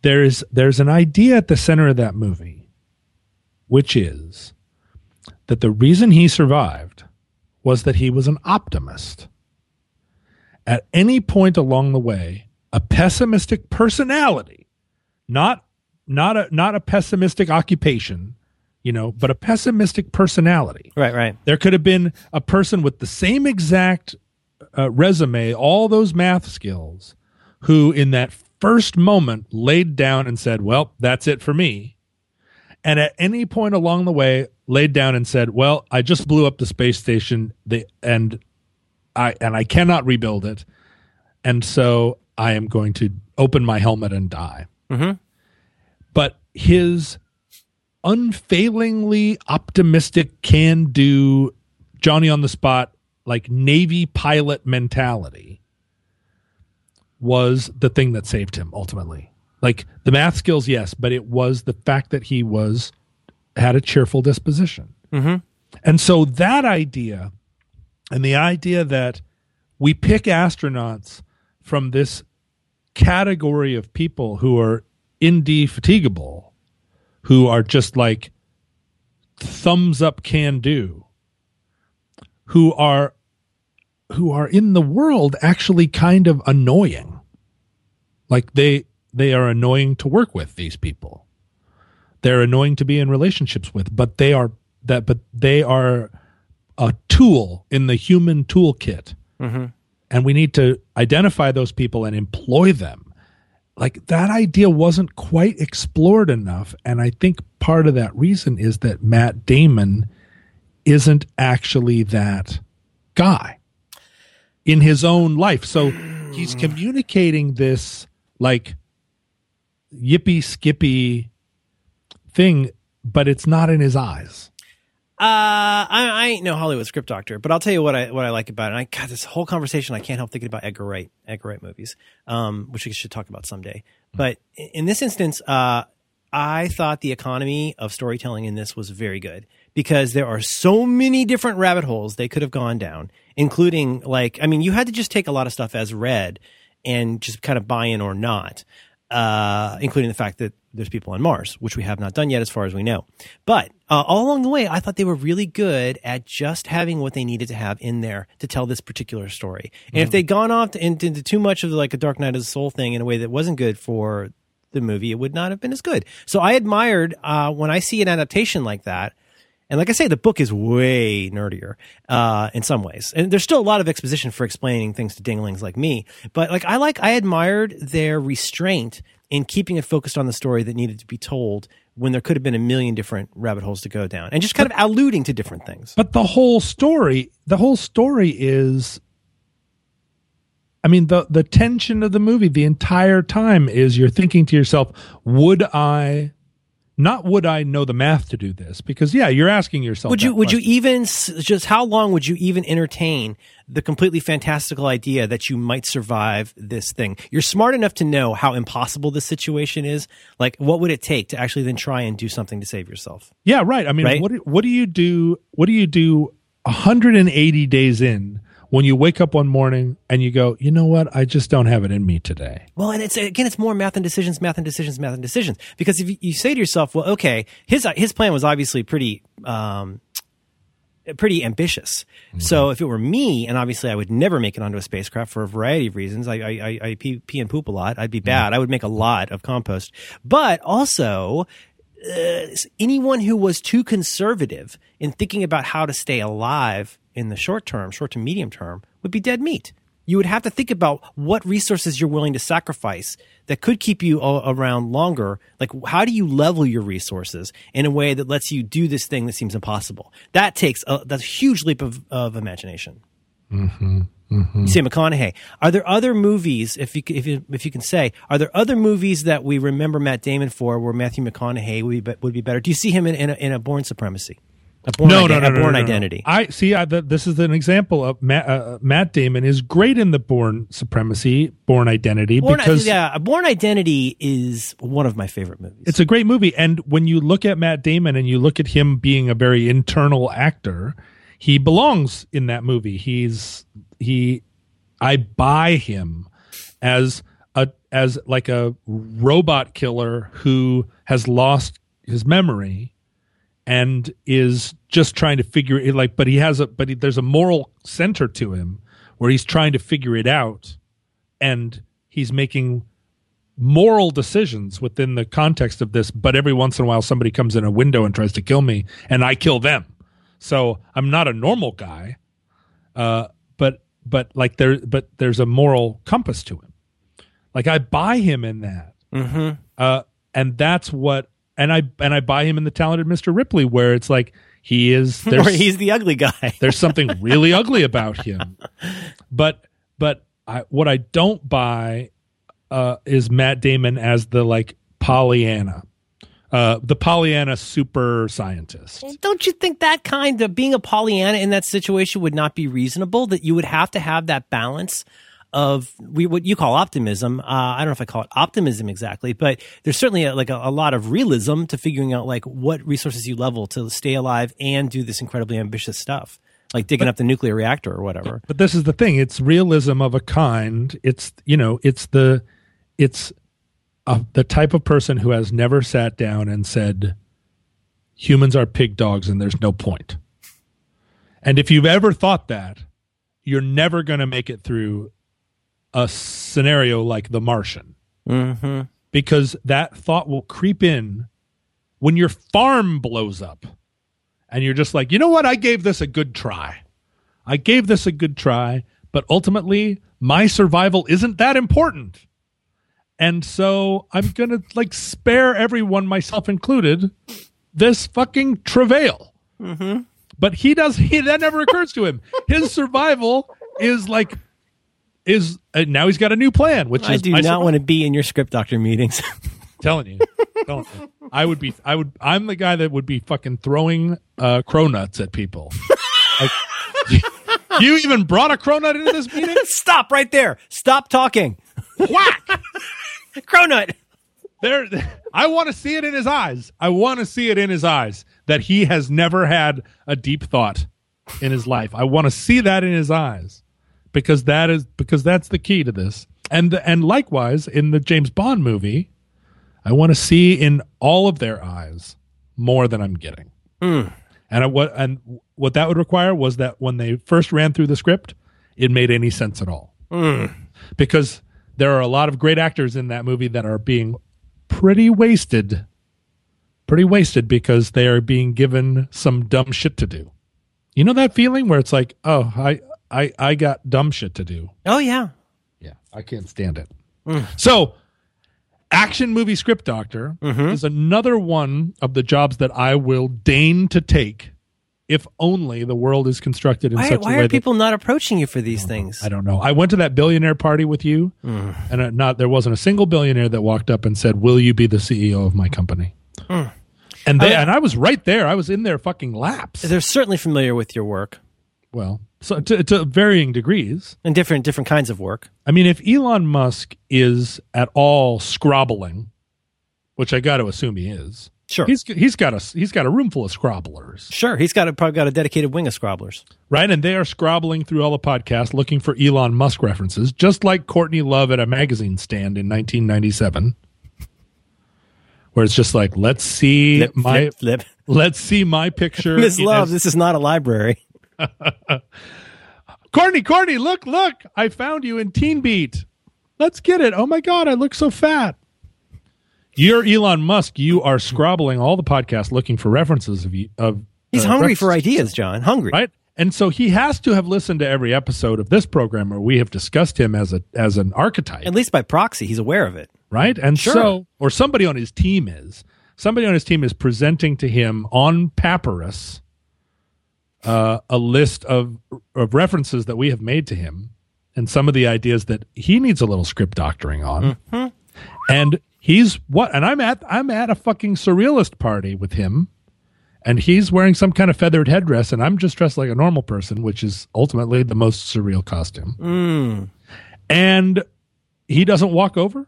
There is there's an idea at the center of that movie, which is that the reason he survived was that he was an optimist. At any point along the way, a pessimistic personality, not not a not a pessimistic occupation, you know, but a pessimistic personality right, right. there could have been a person with the same exact uh, resume, all those math skills, who in that first moment laid down and said, Well, that's it for me. And at any point along the way, laid down and said, Well, I just blew up the space station the, and I and I cannot rebuild it. And so I am going to open my helmet and die. Mhm. But his unfailingly optimistic, can do, Johnny on the spot, like Navy pilot mentality was the thing that saved him ultimately. Like the math skills, yes, but it was the fact that he was had a cheerful disposition. Mhm. And so that idea and the idea that we pick astronauts from this category of people who are indefatigable, who are just like thumbs up can do who are who are in the world actually kind of annoying. Like they they are annoying to work with these people. They're annoying to be in relationships with but they are that but they are a tool in the human toolkit. Mm-hmm. and we need to identify those people and employ them like that idea wasn't quite explored enough and i think part of that reason is that matt damon isn't actually that guy in his own life. So he's communicating this like yippee skippy thing but it's not in his eyes Uh, I, I ain't no Hollywood script doctor, but I'll tell you what I what I like about it. And I got this whole conversation. I can't help thinking about Edgar Wright, Edgar Wright movies, um, which we should talk about someday. But in in this instance, uh, I thought the economy of storytelling in this was very good because there are so many different rabbit holes they could have gone down, including like I mean, you had to just take a lot of stuff as read and just kind of buy in or not, uh, including the fact that there's people on Mars, which we have not done yet, as far as we know. But uh, all along the way, I thought they were really good at just having what they needed to have in there to tell this particular story. And if they'd gone off to, into, into too much of like a Dark Knight of the Soul thing in a way that wasn't good for the movie, it would not have been as good. So I admired uh, when I see an adaptation like that. And like I say, the book is way nerdier uh, in some ways, and there's still a lot of exposition for explaining things to dinglings like me. But like I like, I admired their restraint in keeping it focused on the story that needed to be told when there could have been a million different rabbit holes to go down, and just kind of alluding to different things. But the whole story, the whole story is I mean the the tension of the movie the entire time is you're thinking to yourself, would I not would I know the math to do this? Because yeah, you're asking yourself. Would you would you even just how long would you even entertain the completely fantastical idea that you might survive this thing? You're smart enough to know how impossible this situation is. Like, what would it take to actually then try and do something to save yourself? Yeah, right. I mean, Right? what what do you do? What do you do 180 days in when you wake up one morning and you go, you know what? I just don't have it in me today. Well, and it's again, it's more math and decisions, math and decisions, math and decisions. Because if you, say to yourself, well, okay, his his plan was obviously pretty. Um, pretty ambitious. So if it were me, and obviously I would never make it onto a spacecraft for a variety of reasons. I, I, I, I pee, pee and poop a lot. I'd be bad. I would make a lot of compost. But also, uh, anyone who was too conservative in thinking about how to stay alive in the short term, short to medium term, would be dead meat. You would have to think about what resources you're willing to sacrifice that could keep you around longer. Like, how do you level your resources in a way that lets you do this thing that seems impossible? That takes a, that's a huge leap of, of imagination. You say McConaughey. Are there other movies, if you, if you if you can say, are there other movies that we remember Matt Damon for where Matthew McConaughey would be, would be better? Do you see him in, in, a, in a Bourne Supremacy? A Bourne, no, Ide- no, no, a no, Bourne no, no. Identity. I see. I, th- this is an example of Matt, uh, Matt Damon is great in the Bourne Supremacy, Bourne Identity Bourne, because yeah, Bourne Identity is one of my favorite movies. it's a great movie. And when you look at Matt Damon and you look at him being a very internal actor, he belongs in that movie. He's he. I buy him as a as like a robot killer who has lost his memory and is just trying to figure it like but he has a but he, there's a moral center to him where he's trying to figure it out and he's making moral decisions within the context of this but every once in a while somebody comes in a window and tries to kill me and I kill them so I'm not a normal guy uh but like there but there's a moral compass to him like I buy him in that mm-hmm. uh, and that's what and I and I buy him in the talented Mr. Ripley, where it's like he is Or there's he's the ugly guy. there's something really ugly about him, but but I, what I don't buy uh, is Matt Damon as the like Pollyanna, uh, the Pollyanna super scientist. Don't you think that kind of being a Pollyanna in that situation would not be reasonable? That you would have to have that balance of we, what you call optimism. Uh, I don't know if I call it optimism exactly, but there's certainly a, like a, a lot of realism to figuring out like what resources you level to stay alive and do this incredibly ambitious stuff, like digging up the nuclear reactor or whatever. But this is the thing; it's realism of a kind. It's you know, it's the it's uh, the type of person who has never sat down and said, humans are pig dogs and there's no point. And if you've ever thought that, you're never going to make it through a scenario like The Martian. Mm-hmm. Because that thought will creep in when your farm blows up and you're just like, you know what? I gave this a good try. I gave this a good try, but ultimately my survival isn't that important. And so I'm going to like spare everyone, myself included, this fucking travail. Mm-hmm. But he does, he, that never occurs to him. His survival is like, is uh, now he's got a new plan, which I is do my not want to be in your script doctor meetings. telling you, telling you. I would be, I would, I'm the guy that would be fucking throwing uh, cronuts at people. like, you even brought a cronut into this meeting? Stop right there. Stop talking. Whack! Cronut. There, I want to see it in his eyes. I want to see it in his eyes that he has never had a deep thought in his life. I want to see that in his eyes because that is because that's the key to this. And and likewise in the James Bond movie, I want to see in all of their eyes more than I'm getting. Hmm. And I, what and what that would require was that when they first ran through the script, it made any sense at all. Hmm. Because there are a lot of great actors in that movie that are being pretty wasted, pretty wasted because they are being given some dumb shit to do. You know that feeling where it's like, oh, I I I got dumb shit to do. Oh yeah. Yeah, I can't stand it. Mm. So, action movie script doctor mm-hmm. is another one of the jobs that I will deign to take if only the world is constructed in Why, such why a way are that people not approaching you for these things? I don't know. I went to that billionaire party with you, and uh, not there wasn't a single billionaire that walked up and said, "Will you be the CEO of my company?" And they, I- and I was right there. I was in their fucking laps. They're certainly familiar with your work Well, so to, to varying degrees. and different different kinds of work. I mean, if Elon Musk is at all scrobbling, which I got to assume he is, Sure. he's he's got a he's got a room full of scrobblers, Sure, he's got a, probably got a dedicated wing of scrobblers. right? And they are scrobbling through all the podcasts looking for Elon Musk references, just like Courtney Love at a magazine stand in 1997, where it's just like, let's see Flip, my flip, flip. let's see my picture. Miss Love, this is not a library. Courtney, Courtney, look, look! I found you in Teen Beat. Let's get it. Oh my god, I look so fat. You're Elon Musk. You are scrobbling all the podcasts looking for references of you. Of He's uh, hungry for ideas, John. Hungry. right? And so he has to have listened to every episode of this program where we have discussed him as a as an archetype, At least by proxy, he's aware of it. right? And Sure. so, or somebody on his team is somebody on his team is presenting to him on papyrus uh, a list of of references that we have made to him, and some of the ideas that he needs a little script doctoring on. And he's what? And I'm at I'm at a fucking surrealist party with him, and he's wearing some kind of feathered headdress, and I'm just dressed like a normal person, which is ultimately the most surreal costume. Mm. And he doesn't walk over.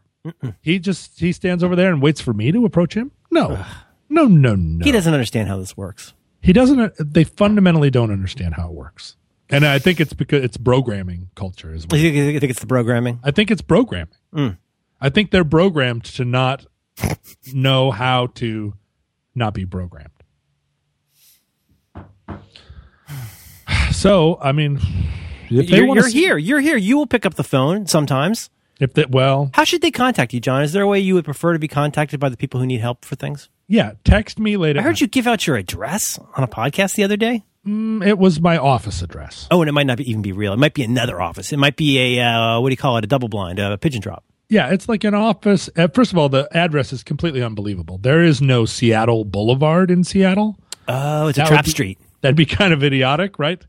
He just he stands over there and waits for me to approach him. No, no, no, no. He doesn't understand how this works. He doesn't. They fundamentally don't understand how it works, and I think it's because it's programming culture as well. you think it's the programming? I think it's programming. Mm. I think they're programmed to not know how to not be programmed. So, I mean, if they You're, wanna you're here. You're here. You will pick up the phone sometimes. If they, well, How should they contact you, John? Is there a way you would prefer to be contacted by the people who need help for things? yeah, text me later. I heard you give out your address on a podcast the other day. It was my office address. Oh, and it might not be, even be real. It might be another office. It might be a uh, what do you call it? A double blind, a pigeon drop. Yeah, it's like an office. Uh, first of all, the address is completely unbelievable. There is no Seattle Boulevard in Seattle. Oh, it's a trap be- street. That'd be kind of idiotic, right?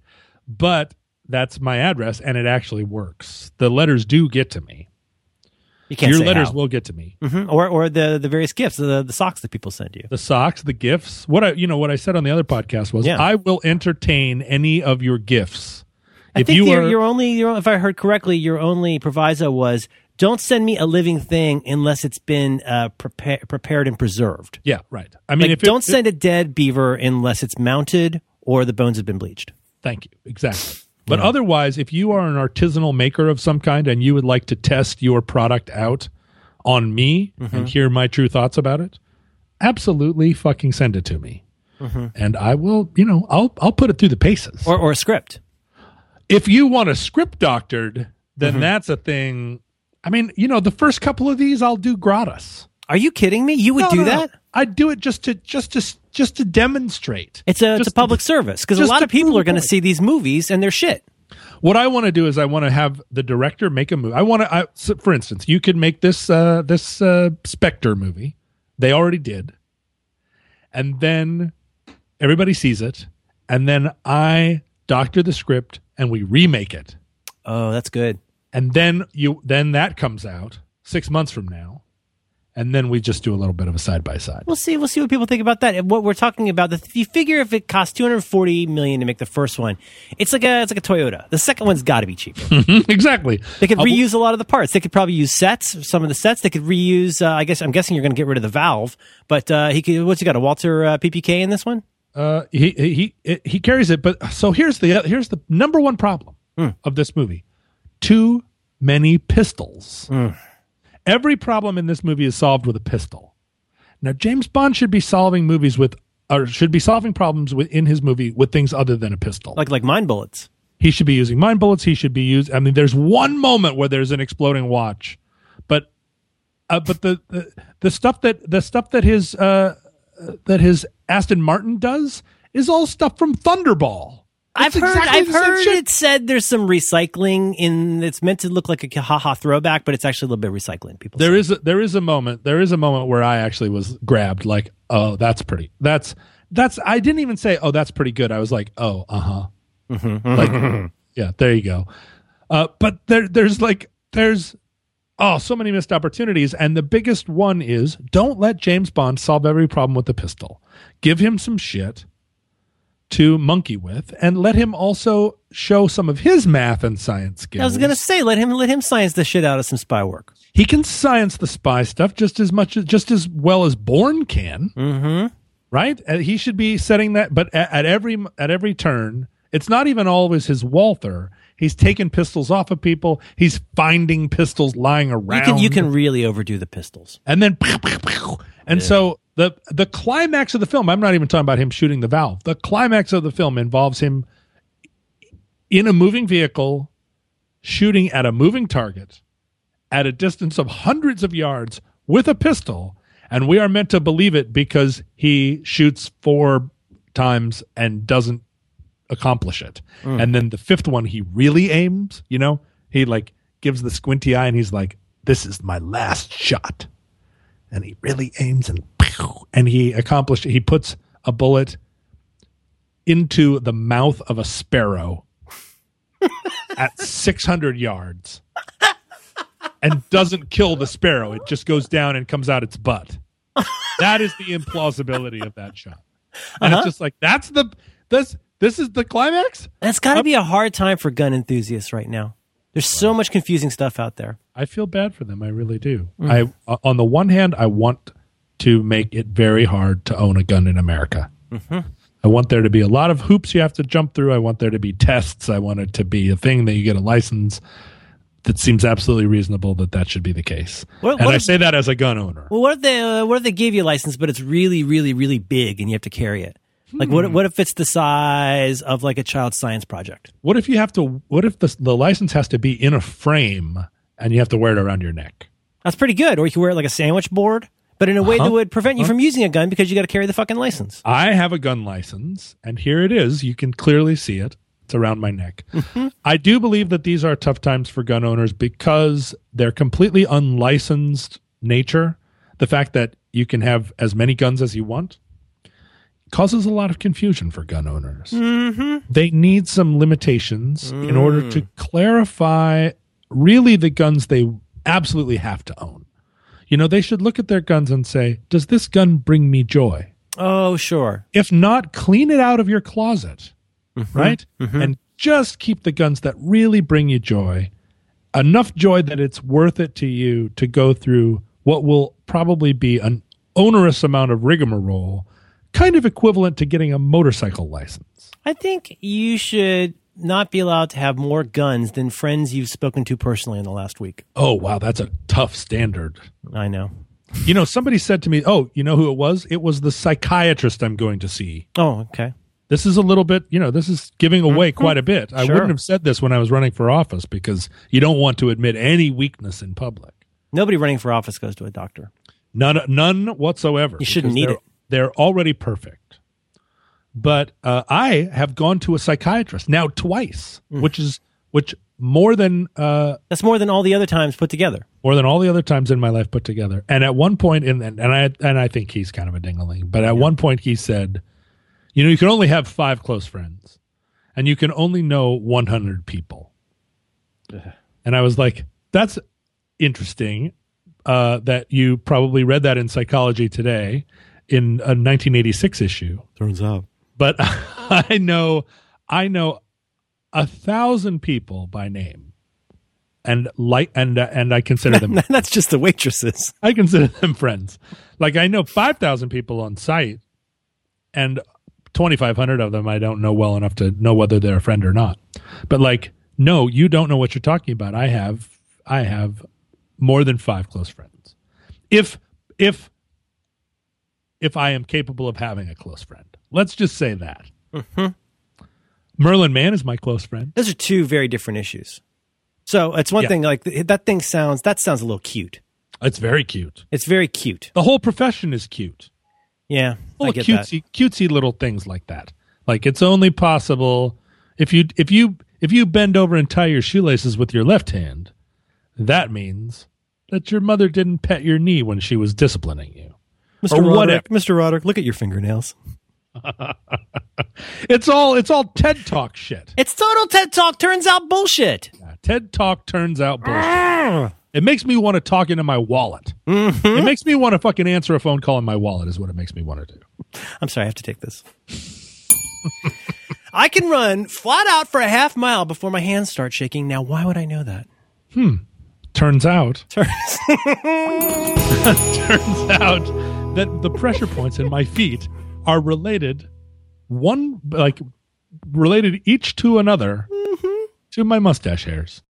But that's my address, and it actually works. The letters do get to me. You can't Your letters how. will get to me. Mhm. or or the the various gifts, the the socks that people send you. The socks, the gifts. What I, you know, what I said on the other podcast was, Yeah. I will entertain any of your gifts. I if think you your, are, your only, your, if I heard correctly, your only proviso was don't send me a living thing unless it's been uh, prepa- prepared and preserved. yeah, right. I mean, Like, if don't send a dead beaver unless it's mounted or the bones have been bleached. Thank you. Exactly. But otherwise, if you are an artisanal maker of some kind and you would like to test your product out on me and mm-hmm. hear my true thoughts about it, absolutely fucking send it to me. Mm-hmm. And I will, you know, I'll I'll put it through the paces. Or, or a script. if you want a script doctored, then mm-hmm. that's a thing. I mean, you know, the first couple of these I'll do gratis. Are you kidding me? You would No, do no, no. that? I'd do it just to just to just to demonstrate. It's a, it's a public service because a lot of people are going to see these movies and they're shit. What I want to do is I want to have the director make a movie. I want to, I, so for instance, you could make this uh, this uh, Spectre movie. They already did, and then everybody sees it, and then I doctor the script and we remake it, Oh, that's good. And then you then that comes out six months from now, and then we just do a little bit of a side by side. We'll see. We'll see what people think about that. What we're talking about, the, if you figure if it costs two hundred forty million to make the first one, it's like a it's like a Toyota. The second one's got to be cheaper. exactly. They could Uh, reuse a lot of the parts. They could probably use sets, some of the sets. They could reuse. Uh, I guess I'm guessing you're going to get rid of the valve, but uh, he could. What's he got? A Walther uh, PPK in this one? Uh, he he he he carries it, but so here's the here's the number one problem of this movie: too many pistols. Every problem in this movie is solved with a pistol. Now James Bond should be solving movies with, or should be solving problems with, in his movie with things other than a pistol. Like like mine bullets. he should be using mine bullets. He should be used. I mean, there's one moment where there's an exploding watch, but uh, but the, the the stuff that the stuff that his uh, that his Aston Martin does is all stuff from Thunderball. I've heard. exactly I've heard shit. it said there's some recycling in. It's meant to look like a haha throwback, but it's actually a little bit recycling. People. There say. is a, there is a moment there is a moment where I actually was grabbed like oh that's pretty that's that's I didn't even say oh that's pretty good I was like oh uh huh like yeah there you go uh, but there there's like there's oh so many missed opportunities and the biggest one is don't let James Bond solve every problem with the pistol give him some shit to monkey with and let him also show some of his math and science skills I was gonna say let him let him science the shit out of some spy work. he can science the spy stuff just as much as just as well as Bourne can. Mm-hmm. Right? And he should be setting that. But at, at every at every turn, it's not even always his Walther. He's taking pistols off of people. He's finding pistols lying around. You can you can really overdo the pistols. and then and so the the climax of the film. I'm not even talking about him shooting the valve. The climax of the film involves him in a moving vehicle shooting at a moving target at a distance of hundreds of yards with a pistol and we are meant to believe it because he shoots four times and doesn't accomplish it mm. and then the fifth one he really aims you know he like gives the squinty eye and he's like this is my last shot and he really aims and and he accomplished he puts a bullet into the mouth of a sparrow at 600 yards and doesn't kill the sparrow. It just goes down and comes out its butt. That is the implausibility of that shot. And it's just like that's the this this is the climax. That's got to be a hard time for gun enthusiasts right now. There's so much confusing stuff out there. I feel bad for them. I really do. I uh, on the one hand, I want to make it very hard to own a gun in America. I want there to be a lot of hoops you have to jump through. I want there to be tests. I want it to be a thing that you get a license. That seems absolutely reasonable that that should be the case. What- and what I if- say that as a gun owner. Well, what if they uh, what if they gave you a license, but it's really, really, really big, and you have to carry it? Like, what what if it's the size of like a child science project? What if you have to? What if the the license has to be in a frame and you have to wear it around your neck? That's pretty good. Or you can wear it like a sandwich board, but in a way that uh-huh. would prevent you uh-huh. from using a gun because you got to carry the fucking license. I have a gun license, and here it is. You can clearly see it. It's around my neck. Mm-hmm. I do believe that these are tough times for gun owners because they're completely unlicensed nature. The fact that you can have as many guns as you want causes a lot of confusion for gun owners. Mm-hmm. They need some limitations in order to mm. clarify really the guns they absolutely have to own. You know, they should look at their guns and say, does this gun bring me joy? Oh, sure. if not clean it out of your closet mm-hmm. right mm-hmm. and just keep the guns that really bring you joy enough joy that it's worth it to you to go through what will probably be an onerous amount of rigmarole kind of equivalent to getting a motorcycle license I think you should not be allowed to have more guns than friends you've spoken to personally in the last week. Oh wow, that's a tough standard. I know. You know, somebody said to me, "Oh, you know who it was? It was the psychiatrist I'm going to see." Oh, okay. This is a little bit, you know, this is giving away mm-hmm. quite a bit. I Sure. wouldn't have said this when I was running for office because you don't want to admit any weakness in public. Nobody running for office goes to a doctor. None, none whatsoever. You shouldn't need they're- it. They're already perfect. But uh, I have gone to a psychiatrist now twice, Mm. which is which more than uh, That's more than all the other times put together. more than all the other times in my life put together. And at one point, in, and I and I think he's kind of a dingaling, but at one point he said, "You know, you can only have five close friends, and you can only know 100 people." And I was like, "That's interesting." Uh, that you probably read that in Psychology Today in a 1986 issue, Turns out. But I know I know a thousand people by name, and like and uh, and I consider them That's just the waitresses. I consider them friends. Like I know five thousand people on sight, and twenty five hundred of them I don't know well enough to know whether they're a friend or not. But like, no, you don't know what you're talking about. I have I have more than five close friends. If if if I am capable of having a close friend, let's just say that. Mm-hmm. Merlin Mann is my close friend. Those are two very different issues. So it's one Yeah. thing like that thing sounds that sounds a little cute. It's very cute. It's very cute. The whole profession is cute. Yeah, full I of get that. cutesy cutesy little things like that. Like it's only possible if you if you if you bend over and tie your shoelaces with your left hand, that means that your mother didn't pet your knee when she was disciplining you. Mr. or Roderick, whatever. Mr. Roderick, look at your fingernails. It's all it's all TED Talk shit. It's total TED Talk turns out bullshit. Yeah, TED Talk turns out bullshit. It makes me want to talk into my wallet. It makes me want to fucking answer a phone call in my wallet. Is what it makes me want to do. I'm sorry, I have to take this. I can run flat out for a half mile before my hands start shaking. Now, why would I know that? Hmm. Turns out Turns- turns out that the pressure points in my feet are related one like related each to another mm-hmm. to my mustache hairs